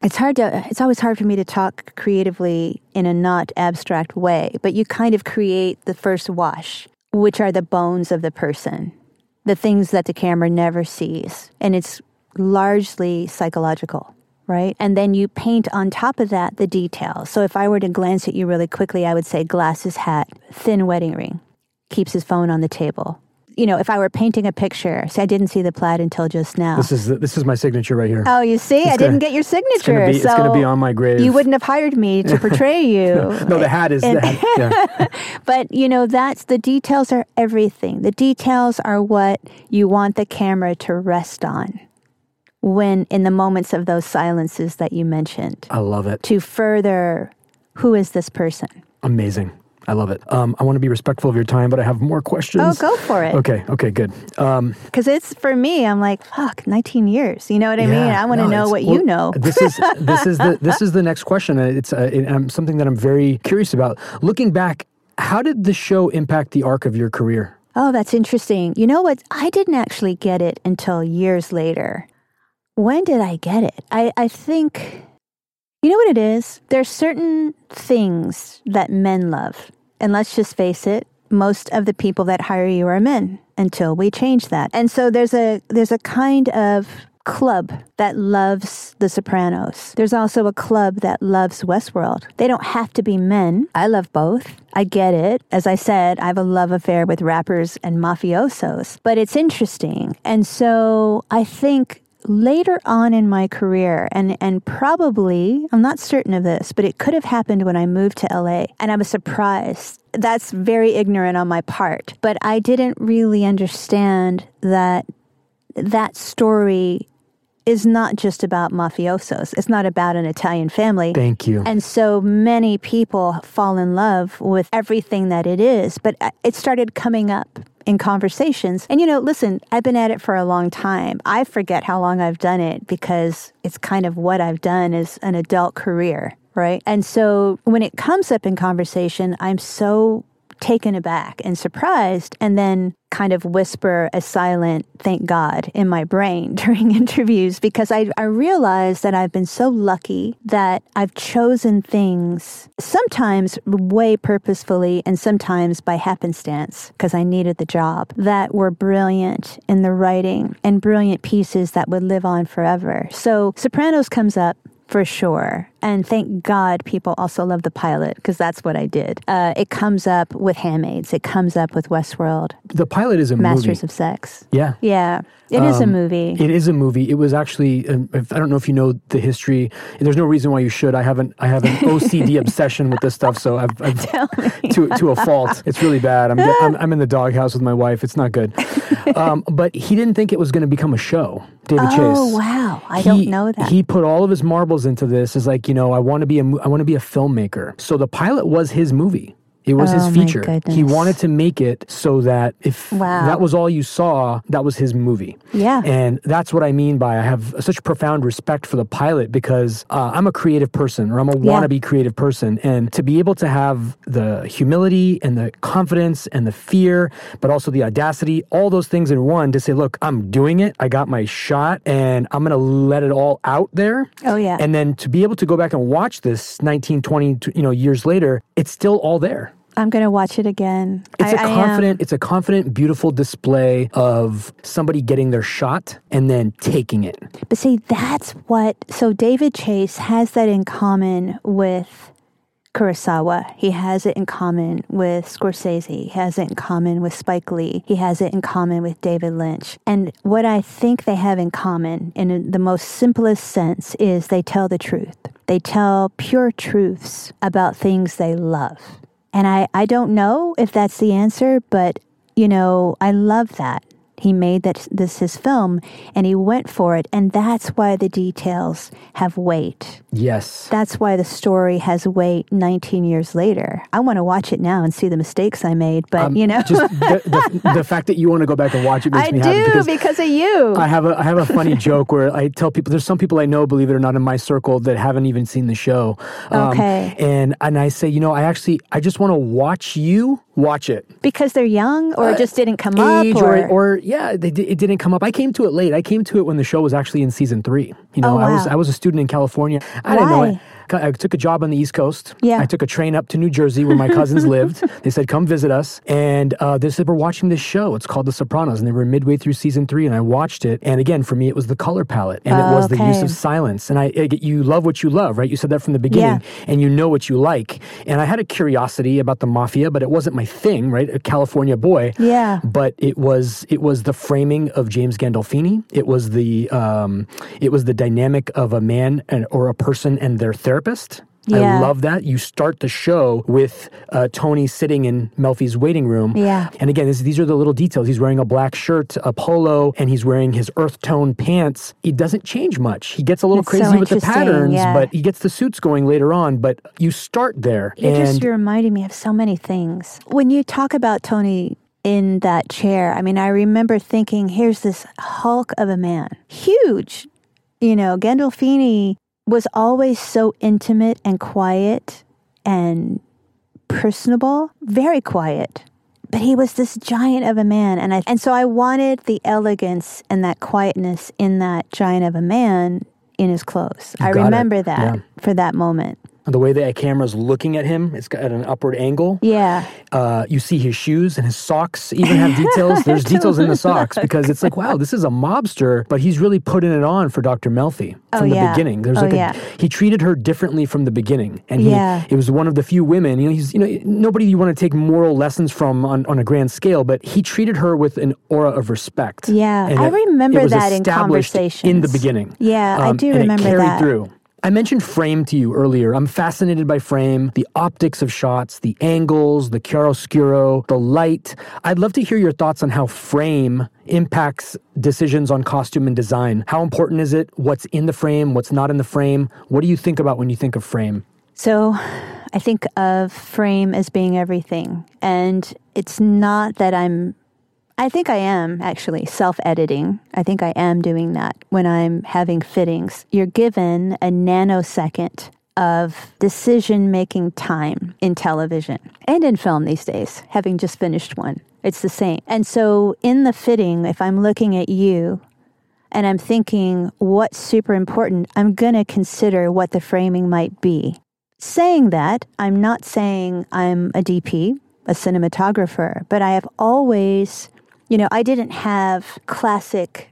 It's hard to. It's always hard for me to talk creatively in a not abstract way, but you kind of create the first wash, which are the bones of the person the things that the camera never sees. And it's largely psychological, right? And then you paint on top of that the details. So if I were to glance at you really quickly, I would say glasses hat, thin wedding ring, keeps his phone on the table, you know, if I were painting a picture, see, I didn't see the plaid until just now. This is the, this is my signature right here. Oh, you see, it's I gonna, didn't get your signature. It's going so to be on my grave. You wouldn't have hired me to portray you. no, the hat is. And, the hat, yeah. but you know, that's the details are everything. The details are what you want the camera to rest on when in the moments of those silences that you mentioned. I love it. To further, who is this person? Amazing. I love it. Um, I want to be respectful of your time, but I have more questions. Oh, go for it. Okay. Okay. Good. Because um, it's for me. I'm like, fuck, 19 years. You know what I yeah, mean? I want to no, know what well, you know. this is this is the this is the next question. It's uh, it, um, something that I'm very curious about. Looking back, how did the show impact the arc of your career? Oh, that's interesting. You know what? I didn't actually get it until years later. When did I get it? I, I think, you know what it is? There's certain things that men love and let's just face it, most of the people that hire you are men until we change that. And so there's a there's a kind of club that loves The Sopranos. There's also a club that loves Westworld. They don't have to be men. I love both. I get it. As I said, I have a love affair with rappers and mafiosos, but it's interesting. And so I think later on in my career, and, and probably, I'm not certain of this, but it could have happened when I moved to LA and I was surprised. That's very ignorant on my part, but I didn't really understand that that story is not just about mafiosos. It's not about an Italian family. Thank you. And so many people fall in love with everything that it is, but uh, it started coming up in conversations. And you know, listen, I've been at it for a long time. I forget how long I've done it because it's kind of what I've done as an adult career, right? And so when it comes up in conversation, I'm so taken aback and surprised, and then kind of whisper a silent thank God in my brain during interviews because I, I realized that I've been so lucky that I've chosen things sometimes way purposefully and sometimes by happenstance because I needed the job that were brilliant in the writing and brilliant pieces that would live on forever. So Sopranos comes up for sure. And thank God people also love the pilot because that's what I did. Uh, it comes up with Handmaids. It comes up with Westworld. The pilot is a Masters movie. of Sex. Yeah. Yeah. It is a Um, movie. It is a movie. It was actually. um, if- I don't know if you know the history. There's no reason why you should. I haven't. I have an OCD obsession with this stuff, so I've, I've to to a fault. It's really bad. I'm, I'm I'm in the doghouse with my wife. It's not good. Um, but he didn't think it was going to become a show. David Oh, Chase. Oh, wow. I He- don't know that. He put all of his marbles into this. Is like you know I want to be a I want to be a filmmaker. So the pilot was his movie. It was Oh, his feature. He wanted to make it so that if Wow. that was all you saw, that was his movie. Yeah. And that's what I mean by I have such profound respect for the pilot because uh, I'm a creative person or I'm a Yeah. wannabe creative person. And to be able to have the humility and the confidence and the fear, but also the audacity, all those things in one to say, look, I'm doing it. I got my shot and I'm going to let it all out there. Oh, yeah. And then to be able to go back and watch this 19, 20, you know, years later, it's still all there. I'm going to watch it again. It's a a confident, it's a confident, beautiful display of somebody getting their shot and then taking it. But see, that's what. So David Chase has that in common with Kurosawa. He has it in common with Scorsese. He has it in common with Spike Lee. He has it in common with David Lynch. And what I think they have in common, in the most simplest sense, is they tell the truth. They tell pure truths about things they love. And I, I don't know if that's the answer, but you know, I love that. He made that this his film and he went for it and that's why the details have weight. Yes. That's why the story has weight 19 years later. I want to watch it now and see the mistakes I made, but Um, you know, just the, the, the fact that you want to go back and watch it makes I me happy because because, of you. I have a I have a funny joke where I tell people there's some people I know, believe it or not, in my circle that haven't even seen the show. Um, Okay. And and I say, you know, I actually I just want to watch you watch it. because they're young or uh, it just didn't come up or, or, or yeah, they, it didn't come up. I came to it late. I came to it when the show was actually in season three. You know, Oh, I was. I was a student in California. I didn't know it. I took a job on the East Coast. Yeah. I took a train up to New Jersey where my cousins lived. They said, "Come visit us." And uh, they said, "We're watching this show. It's called The Sopranos." And they were midway through season three, and I watched it. And again, for me, it was the color palette, and it was the use of silence. And I, I get- you love what you love, right? You said that from the beginning, and you know what you like. And I had a curiosity about the mafia, but it wasn't my thing, right? A California boy Yeah. but it was it was the framing of James Gandolfini. It was the um, it was the dynamic of a man and or a person and their therapist. I love that. You start the show with uh, Tony sitting in Melfi's waiting room. Yeah. And again, this, these are the little details. He's wearing a black shirt, a polo, and he's wearing his earth tone pants. It doesn't change much. He gets a little That's so crazy with the patterns, yeah. but he gets the suits going later on. But you start there. You're and just reminding me of so many things. When you talk about Tony in that chair, I mean, I remember thinking, here's this hulk of a man, huge. You know, Gandolfini was always so intimate and quiet and personable, very quiet. But he was this giant of a man, and I and so I wanted the elegance and that quietness in that giant of a man in his clothes. I got it. remember that Yeah. for that moment. The way that camera's looking at him, it's got an upward angle. Yeah. Uh, you see his shoes and his socks even have details. There's details in the socks because it's like, wow, this is a mobster, but he's really putting it on for Dr. Melfi Oh, from the yeah. beginning. There's Oh, like a, yeah. he treated her differently from the beginning, and he Yeah. it was one of the few women. You know, he's you know nobody you want to take moral lessons from on, on a grand scale, but he treated her with an aura of respect. Yeah, And I it- remember it was that in established in the beginning. Yeah, I do and it remember carried that. through. I mentioned frame to you earlier. I'm fascinated by frame, the optics of shots, the angles, the chiaroscuro, the light. I'd love to hear your thoughts on how frame impacts decisions on costume and design. How important is it? What's in the frame? What's not in the frame? What do you think about when you think of frame? So I think of frame as being everything. And it's not that I'm, I think I am actually self editing. I think I am doing that when I'm having fittings. You're given a nanosecond of decision making time in television and in film these days, having just finished one. It's the same. And so in the fitting, if I'm looking at you and I'm thinking what's super important, I'm going to consider what the framing might be. Saying that, I'm not saying I'm a DP, a cinematographer, but I have always, you know, I didn't have classic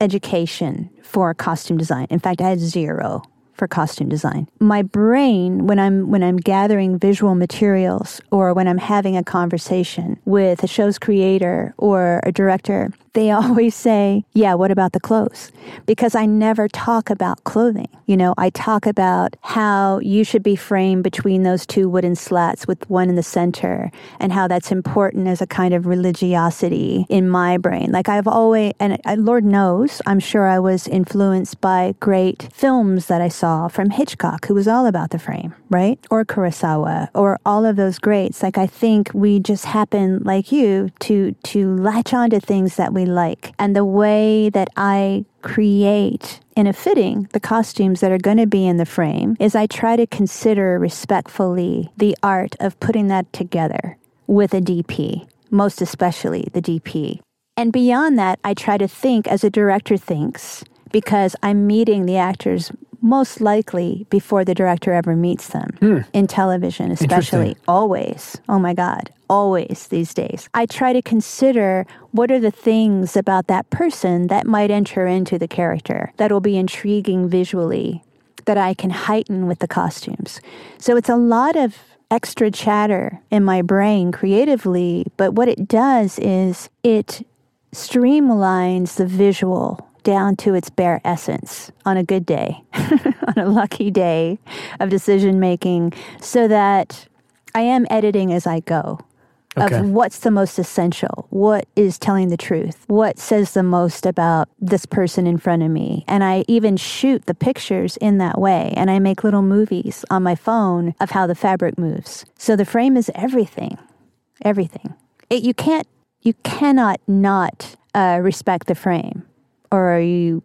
education for costume design. In fact, I had zero for costume design. My brain when I'm when I'm gathering visual materials or when I'm having a conversation with a show's creator or a director, they always say, Yeah, what about the clothes? Because I never talk about clothing. You know, I talk about how you should be framed between those two wooden slats with one in the center and how that's important as a kind of religiosity in my brain. Like I've always, and Lord knows, I'm sure I was influenced by great films that I saw from Hitchcock, who was all about the frame, right? Or Kurosawa, or all of those greats. Like I think we just happen, like you, to to latch on to things that we like. And the way that I create in a fitting the costumes that are going to be in the frame is I try to consider respectfully the art of putting that together with a DP, most especially the DP. And beyond that, I try to think as a director thinks because I'm meeting the actors most likely before the director ever meets them hmm. in television, especially always. Oh my God, always these days. I try to consider what are the things about that person that might enter into the character that will be intriguing visually that I can heighten with the costumes. So it's a lot of extra chatter in my brain creatively, but what it does is it streamlines the visual down to its bare essence on a good day, on a lucky day of decision making, so that I am editing as I go. Okay. Of what's the most essential, what is telling the truth, what says the most about this person in front of me. And I even shoot the pictures in that way. And I make little movies on my phone of how the fabric moves. So the frame is everything, everything. It, you can't, you cannot not uh, respect the frame or are you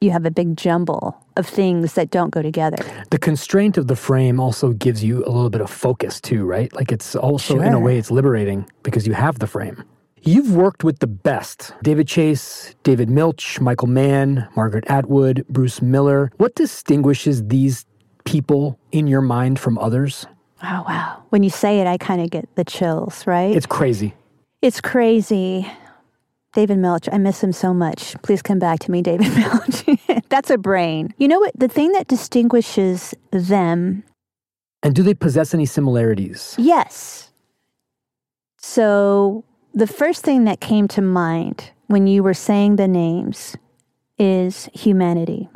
you have a big jumble of things that don't go together. The constraint of the frame also gives you a little bit of focus too, right? Like it's also sure. in a way it's liberating because you have the frame. You've worked with the best David Chase, David Milch, Michael Mann, Margaret Atwood, Bruce Miller. What distinguishes these people in your mind from others? Oh, wow. When you say it, I kind of get the chills, right? It's crazy. It's crazy. David Milch, I miss him so much. Please come back to me, David Milch. That's a brain. You know what? The thing that distinguishes them. And do they possess any similarities? Yes. So, the first thing that came to mind when you were saying the names is humanity.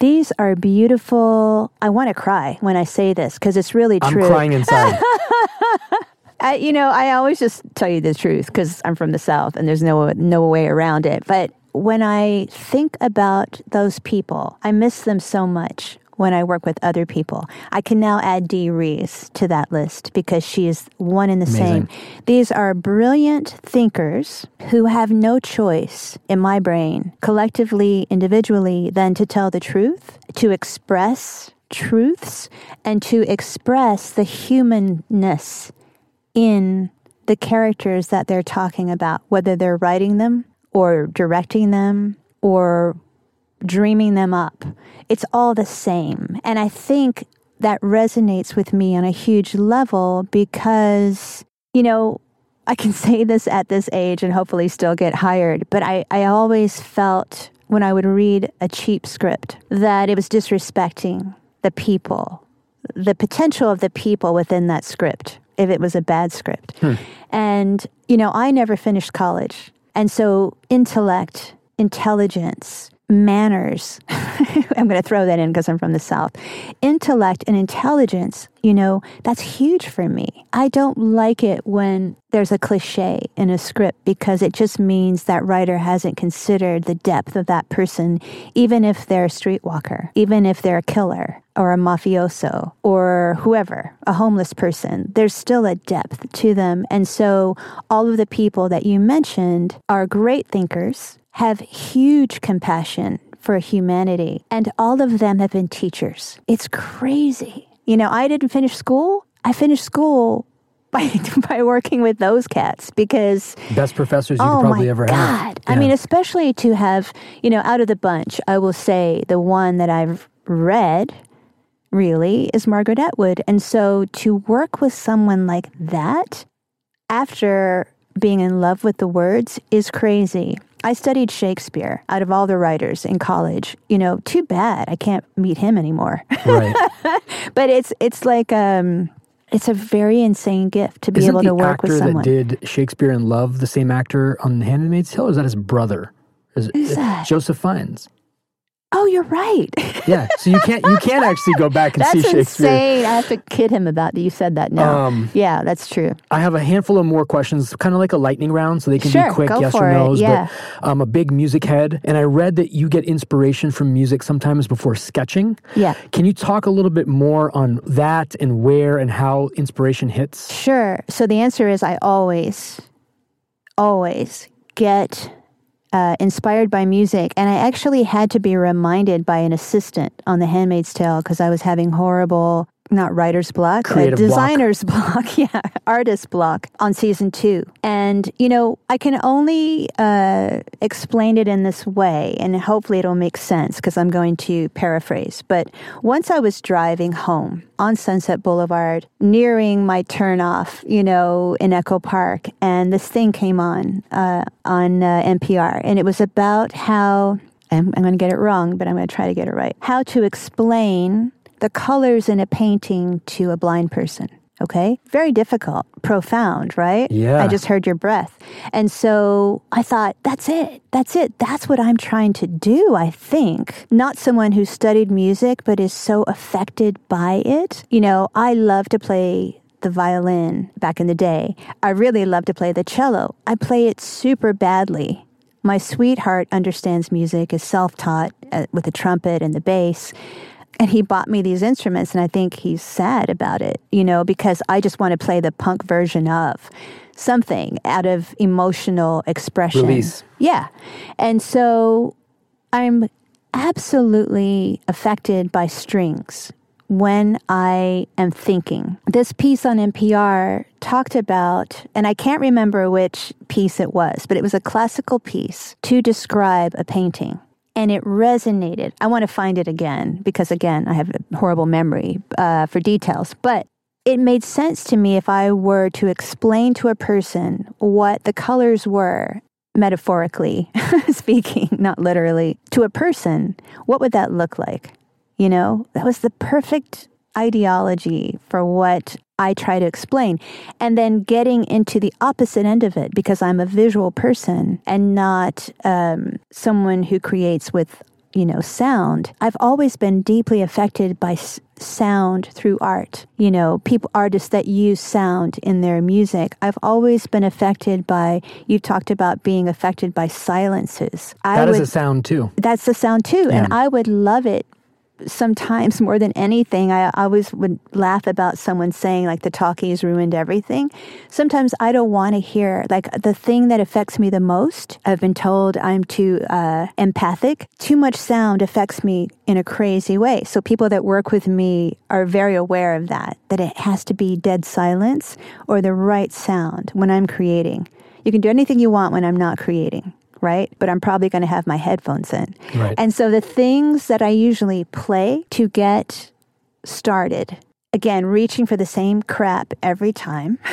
These are beautiful. I want to cry when I say this because it's really true. I'm crying inside. I, you know, I always just tell you the truth because I'm from the South and there's no no way around it. But when I think about those people, I miss them so much when I work with other people. I can now add Dee Rees to that list because she is one and the Amazing. same. These are brilliant thinkers who have no choice in my brain, collectively, individually, than to tell the truth, to express truths, and to express the humanness in the characters that they're talking about, whether they're writing them or directing them or dreaming them up. It's all the same. And I think that resonates with me on a huge level because, you know, I can say this at this age and hopefully still get hired, but I, I always felt when I would read a cheap script that it was disrespecting the people, the potential of the people within that script if it was a bad script. Hmm. And, you know, I never finished college. And so intellect, intelligence, manners, I'm going to throw that in because I'm from the South. Intellect and intelligence, you know, that's huge for me. I don't like it when there's a cliche in a script because it just means that writer hasn't considered the depth of that person, even if they're a streetwalker, even if they're a killer or a mafioso or whoever, a homeless person. There's still a depth to them. And so all of the people that you mentioned are great thinkers have huge compassion for humanity, and all of them have been teachers. It's crazy. You know, I didn't finish school. I finished school by by working with those cats because best professors you oh could probably my ever God. have. I Yeah. mean, especially to have, you know, out of the bunch, I will say the one that I've read really is Margaret Atwood. And so to work with someone like that after being in love with the words is crazy. I studied Shakespeare out of all the writers in college. You know, too bad I can't meet him anymore. right. but it's it's like um it's a very insane gift to be Isn't able to work with someone. that did Shakespeare in Love the same actor on The *Handmaid's Tale*, or is that his brother? Is it, Who's that? Joseph Fiennes. Oh, you're right. Yeah, so you can't you can't actually go back and That's see Shakespeare. insane. I have to kid him about that. You said that now. Um, yeah, that's true. I have a handful of more questions, kind of like a lightning round, so they can Sure, be quick go yes for or it, yeah. But I'm a big music head, and I read that you get inspiration from music sometimes before sketching. Yeah. Can you talk a little bit more on that and where and how inspiration hits? Sure. So the answer is I always, always get uh, inspired by music. And I actually had to be reminded by an assistant on The Handmaid's Tale because I was having horrible, not writer's block, Creative block. designer's block. yeah, artist block on season two. And, you know, I can only uh, explain it in this way, and hopefully it'll make sense because I'm going to paraphrase. But once I was driving home on Sunset Boulevard, nearing my turnoff, you know, in Echo Park, and this thing came on uh, on uh, NPR, and it was about how I'm, I'm going to get it wrong, but I'm going to try to get it right. How to explain the colors in a painting to a blind person. Okay. Very difficult, profound, right? Yeah. I just heard your breath. And so I thought, that's it. That's it. That's what I'm trying to do, I think. Not someone who studied music, but is so affected by it. You know, I love to play the violin back in the day. I really love to play the cello. I play it super badly. My sweetheart understands music, is self taught uh, with the trumpet and the bass. And he bought me these instruments, and I think he's sad about it, you know, because I just want to play the punk version of something out of emotional expression. Release. Yeah. And so I'm absolutely affected by strings when I am thinking. This piece on NPR talked about, and I can't remember which piece it was, but it was a classical piece to describe a painting. And it resonated. I want to find it again because, again, I have a horrible memory uh, for details. But it made sense to me if I were to explain to a person what the colors were, metaphorically speaking, not literally, to a person, what would that look like? You know, that was the perfect ideology for what I try to explain. And then getting into the opposite end of it because I'm a visual person and not um, someone who creates with, you know, sound. I've always been deeply affected by s- sound through art. You know, people, artists that use sound in their music. I've always been affected by, you talked about being affected by silences. I That is would, a sound too. that's the sound too. And I would love it sometimes more than anything. I always would laugh about someone saying, like, the talkies ruined everything. Sometimes I don't want to hear, like, the thing that affects me the most. I've been told I'm too uh, empathic. Too much sound affects me in a crazy way. So people that work with me are very aware of that, that it has to be dead silence or the right sound when I'm creating. You can do anything you want when I'm not creating right? But I'm probably going to have my headphones in. Right. And so the things that I usually play to get started, again, reaching for the same crap every time.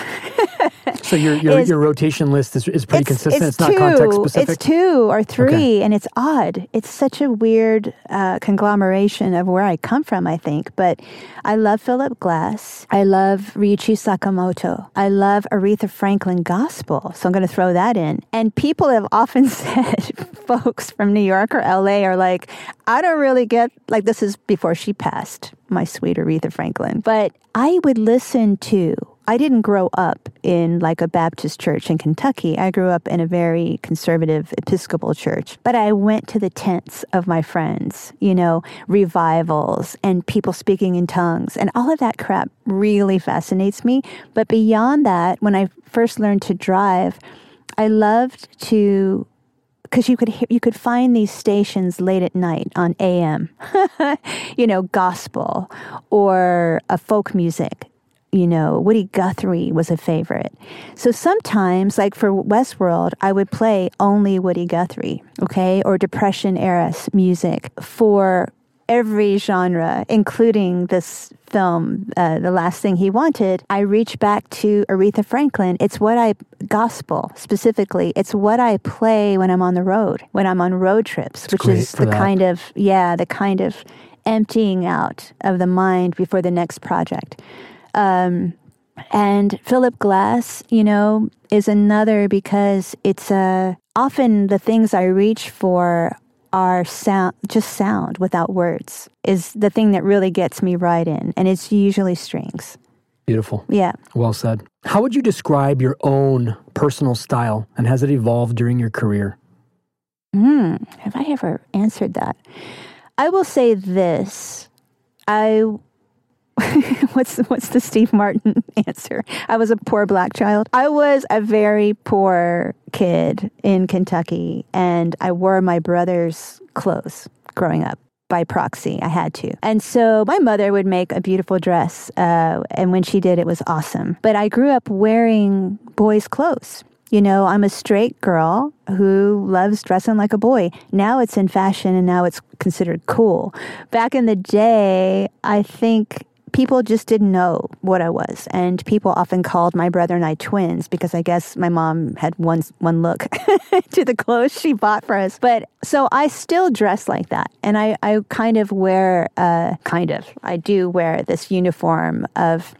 So your your, is- your rotation list is, is pretty consistent. It's, not two, context specific. It's two or three, Okay. and it's odd. It's such a weird uh, conglomeration of where I come from, I think. But I love Philip Glass. I love Ryuichi Sakamoto. I love Aretha Franklin gospel. So I'm going to throw that in. And people have often said, folks from New York or LA are like, I don't really get, like, this is before she passed, my sweet Aretha Franklin. But I would listen to I didn't grow up in like a Baptist church in Kentucky. I grew up in a very conservative Episcopal church. But I went to the tents of my friends, you know, revivals and people speaking in tongues. And all of that crap really fascinates me. But beyond that, when I first learned to drive, I loved to because you could you could find these stations late at night on AM, you know, gospel or a folk music. You know, Woody Guthrie was a favorite. So sometimes, like for Westworld, I would play only Woody Guthrie, okay, or Depression era music for every genre, including this film, uh, The Last Thing He Wanted, I reach back to Aretha Franklin. It's what I, gospel specifically, it's what I play when I'm on the road, when I'm on road trips, which is the that. kind of, yeah, the kind of emptying out of the mind before the next project. Um, and Philip Glass, you know, is another because it's uh, often the things I reach for are sound, just sound without words, is the thing that really gets me right in. And it's usually strings. Beautiful. Yeah. Well said. How would you describe your own personal style and has it evolved during your career? Hmm. Have I ever answered that? I will say this. I what's what's the Steve Martin answer? I was a poor black child. I was a very poor kid in Kentucky, and I wore my brother's clothes growing up by proxy. I had to. And so my mother would make a beautiful dress. Uh, and when she did, it was awesome. But I grew up wearing boys' clothes. You know, I'm a straight girl who loves dressing like a boy. Now it's in fashion and now it's considered cool. Back in the day, I think people just didn't know what I was. And people often called my brother and I twins because I guess my mom had one one look to the clothes she bought for us. But so I still dress like that. And I, I kind of wear uh kind of I do wear this uniform of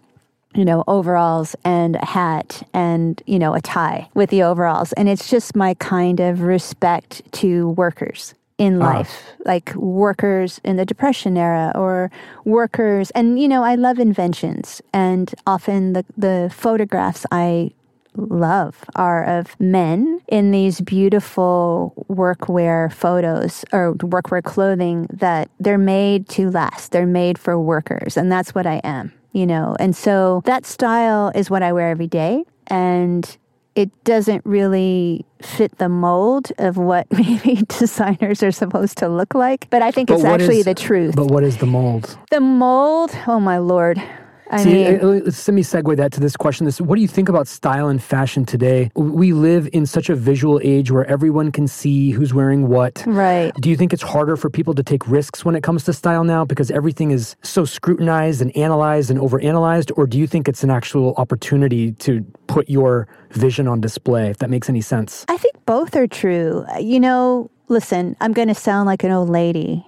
you know, overalls and a hat and, you know, a tie with the overalls. And it's just my kind of respect to workers in oh. life, like workers in the Depression era or workers. And, you know, I love inventions. And often the, the photographs I love are of men in these beautiful workwear photos or workwear clothing that they're made to last. They're made for workers. And that's what I am, you know. And so that style is what I wear every day. And it doesn't really fit the mold of what maybe designers are supposed to look like. But I think But it's actually is- the truth. But what is the mold? the mold, oh my lord. I See, mean, uh, uh, let me segue that to this question. This, what do you think about style and fashion today? We live in such a visual age where everyone can see who's wearing what. right. Do you think it's harder for people to take risks when it comes to style now because everything is so scrutinized and analyzed and overanalyzed? Or do you think it's an actual opportunity to put your vision on display, if that makes any sense? I think both are true. You know, listen, I'm going to sound like an old lady.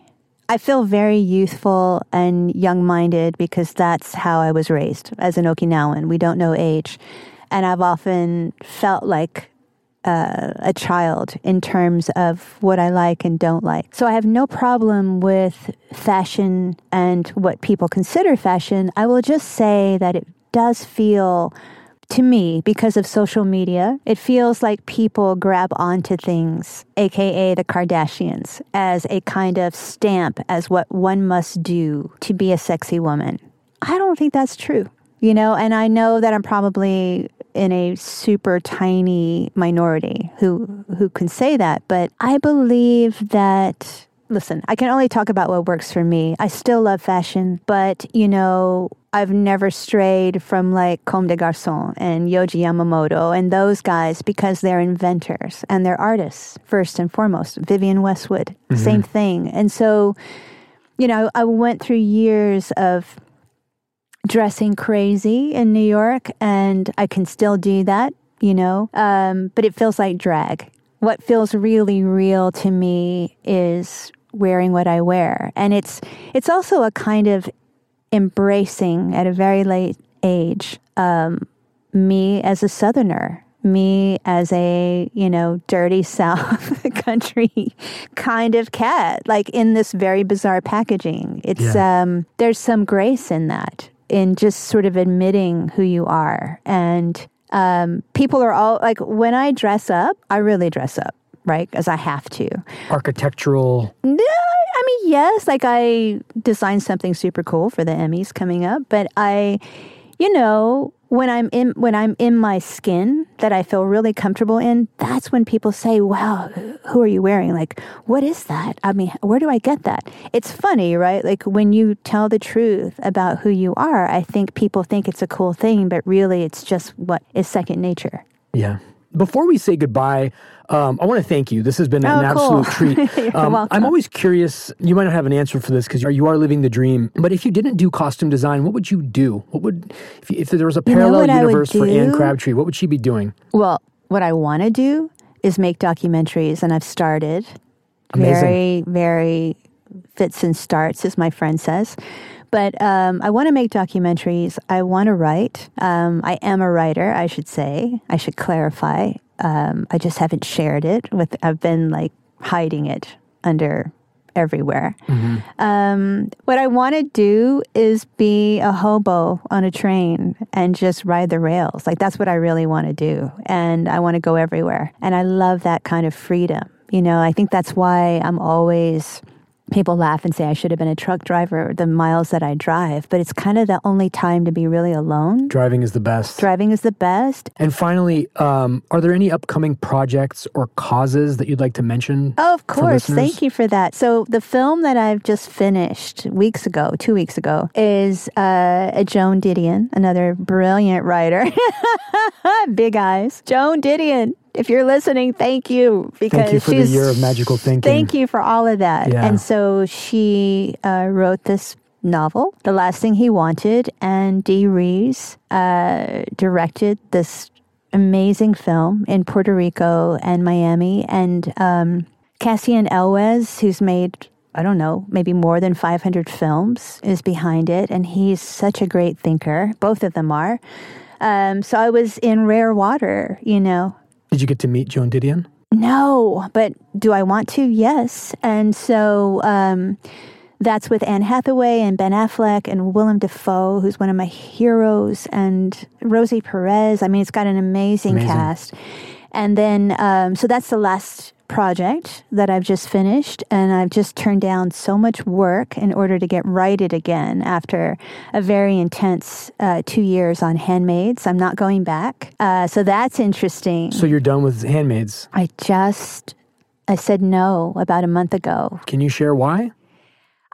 I feel very youthful and young minded because that's how I was raised as an Okinawan. We don't know age. And I've often felt like uh, a child in terms of what I like and don't like. So I have no problem with fashion and what people consider fashion. I will just say that it does feel to me, because of social media, it feels like people grab onto things, aka the Kardashians, as a kind of stamp as what one must do to be a sexy woman. I don't think that's true, you know, and I know that I'm probably in a super tiny minority who who can say that, but I believe that listen, I can only talk about what works for me. I still love fashion, but you know, I've never strayed from like Comme des Garçons and Yohji Yamamoto and those guys because they're inventors and they're artists first and foremost. Vivienne Westwood, same thing. And so, you know, I went through years of dressing crazy in New York and I can still do that, you know, um, but it feels like drag. What feels really real to me is wearing what I wear. And it's it's also a kind of embracing at a very late age um, me as a southerner me as a you know dirty south country kind of cat like in this very bizarre packaging. It's um there's some grace in that in just sort of admitting who you are. And um people are all like when i dress up i really dress up right because i have to Architectural. no, I mean, yes, like I designed something super cool for the Emmys coming up, but I, you know, when I'm in when I'm in my skin that I feel really comfortable in, that's when people say, "Wow, who are you wearing? Like, what is that? I mean, where do I get that?" It's funny, right? Like when you tell the truth about who you are, I think people think it's a cool thing, but really it's just what is second nature. Yeah. Before we say goodbye, um, I want to thank you. This has been oh, an cool. absolute treat. Um. I'm always curious. You might not have an answer for this because you are living the dream. But if you didn't do costume design, what would you do? What would if, if there was a You know parallel I would universe for Ane? Crabtree? What would she be doing? Well, what I want to do is make documentaries, and I've started. Amazing. Very, very fits and starts, as my friend says. But um, I want to make documentaries. I want to write. Um, I am a writer, I should say. I should clarify. Um, I just haven't shared it with. I've been like hiding it under everywhere. Um, what I want to do is be a hobo on a train and just ride the rails. Like that's what I really want to do. And I want to go everywhere. And I love that kind of freedom. You know, I think that's why I'm always people laugh and say I should have been a truck driver the miles that I drive, but it's kind of the only time to be really alone. Driving is the best. Driving is the best. And finally, um, are there any upcoming projects or causes that you'd like to mention? Oh, of course. Thank you for that. So, the film that I've just finished weeks ago, two weeks ago, is uh, a Joan Didion, another brilliant writer. Big eyes. Joan Didion. If you're listening, thank you because Thank you for the year of magical thinking. Thank you for all of that. Yeah. And so she uh, wrote this novel, The Last Thing He Wanted, and Dee Rees uh, directed this amazing film in Puerto Rico and Miami. And um, Cassian Elwes, who's made I don't know, maybe more than 500 films is behind it. And he's such a great thinker. Both of them are. Um, so I was in rare water, you know, Did you get to meet Joan Didion? no, but do I want to? Yes. And so um, that's with Anne Hathaway and Ben Affleck and Willem Dafoe, who's one of my heroes, and Rosie Perez. I mean, it's got an amazing, Amazing. cast. And then, um, so that's the last project that I've just finished. And I've just turned down so much work in order to get righted again after a very intense uh, two years on Handmaids. I'm not going back. Uh, so that's interesting. So you're done with Handmaids. I just I said no about a month ago. Can you share why?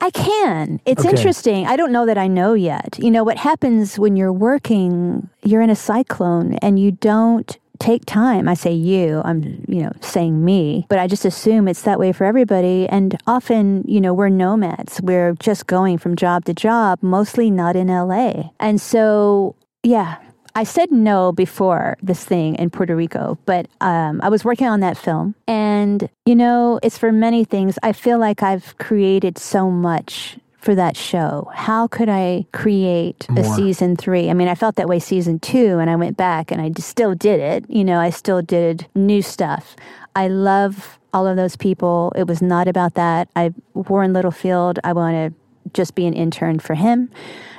I can. It's Okay. interesting. I don't know that I know yet. You know what happens when you're working, you're in a cyclone and you don't take time. I say you, I'm, you know, saying me, but I just assume it's that way for everybody and often, you know, we're nomads. We're just going from job to job, mostly not in LA. And so, yeah, I said no before this thing in Puerto Rico, but um, I was working on that film. And, you know, it's for many things. I feel like I've created so much for that show. How could I create a season three? I mean, I felt that way season two, and I went back and I still did it. You know, I still did new stuff. I love all of those people. It was not about that. I, Warren Littlefield, I want to just be an intern for him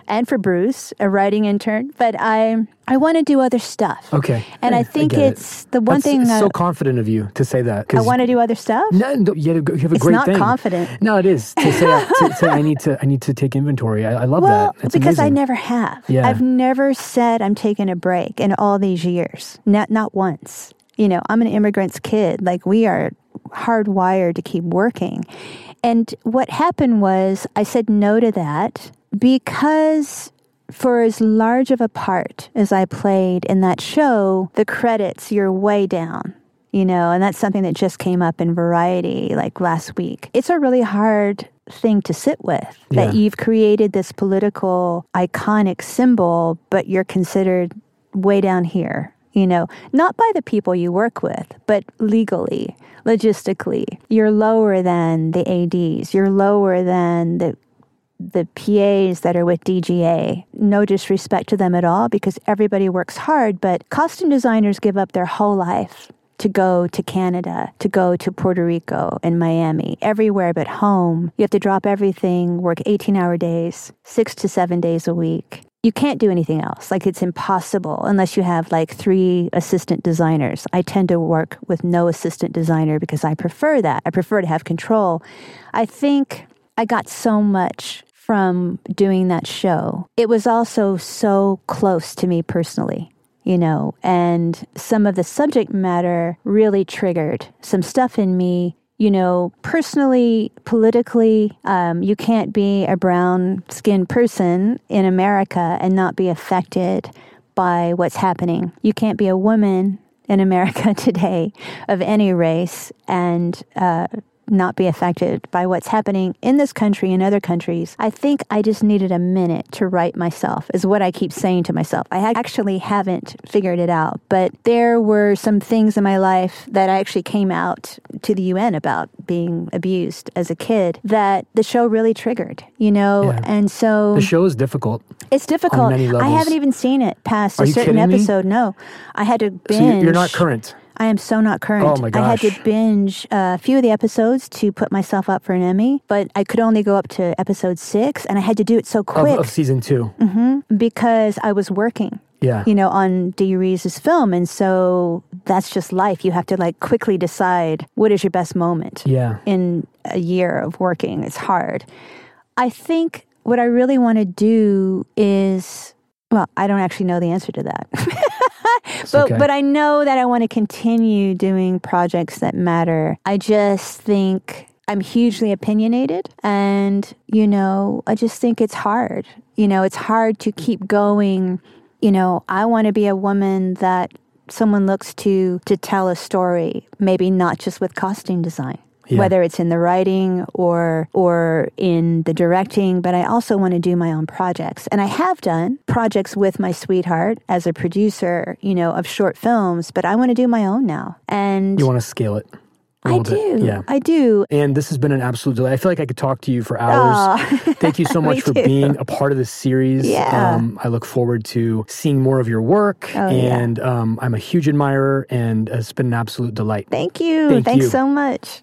and for Bruce, a writing intern. But I I want to do other stuff. Okay. And I think it. it's the one That's thing it's I, so confident of you to say that. I want to do other stuff. No, no, you have a, you have a It's great not thing. confident. No, it is to say, to say I need to I need to take inventory. I, I love Well, that. It's because I never have. Yeah. I've never said I'm taking a break in all these years. Not not once. You know, I'm an immigrant's kid. Like we are hardwired to keep working. And what happened was I said no to that because for as large of a part as I played in that show, the credits you're way down. You know, and that's something that just came up in Variety like last week. It's a really hard thing to sit with that you've created this political iconic symbol, but you're considered way down here. You know, not by the people you work with, but legally, logistically. You're lower than the ADs. You're lower than the the PAs that are with DGA. No disrespect to them at all because everybody works hard, but costume designers give up their whole life to go to Canada, to go to Puerto Rico and Miami, everywhere but home. You have to drop everything, work 18 hour days, six to seven days a week. You can't do anything else. Like it's impossible unless you have like three assistant designers. I tend to work with no assistant designer because I prefer that. I prefer to have control. I think I got so much from doing that show, it was also so close to me personally you know, and some of the subject matter really triggered some stuff in me. You know, personally, politically, um, you can't be a brown skinned person in America and not be affected by what's happening. You can't be a woman in America today of any race and uh, not be affected by what's happening in this country and other countries. I think I just needed a minute to right myself, is what I keep saying to myself. I actually haven't figured it out, but there were some things in my life that I actually came out to the UN about being abused as a kid that the show really triggered, you know? Yeah. And so. The show is difficult. It's difficult. I haven't even seen it past Are a certain episode. Me? No. I had to binge. So you're not current. I am so not current. Oh my gosh. I had to binge a few of the episodes to put myself up for an Emmy, but I could only go up to episode six, and I had to do it so quick. Of, of season 2 mm-hmm, because I was working. Yeah. You know, on Dee Rees's film. And so that's just life. You have to like quickly decide what is your best moment. Yeah. In a year of working. It's hard. I think what I really want to do is well, I don't actually know the answer to that. but okay. but I know that I want to continue doing projects that matter. I just think I'm hugely opinionated and you know, I just think it's hard. You know, it's hard to keep going. You know, I want to be a woman that someone looks to to tell a story, maybe not just with costume design yeah. whether it's in the writing or or in the directing but i also want to do my own projects. And i have done projects with my sweetheart as a producer you know of short films but i want to do my own now. And you want to scale it I do. Yeah. I do. And this has been an absolute delight. I feel like I could talk to you for hours. Thank you so much for being a part of this series. Yeah. Um, I look forward to seeing more of your work. Oh, and yeah. um, I'm a huge admirer, and it's been an absolute delight. Thank you. Thank Thanks you. so much.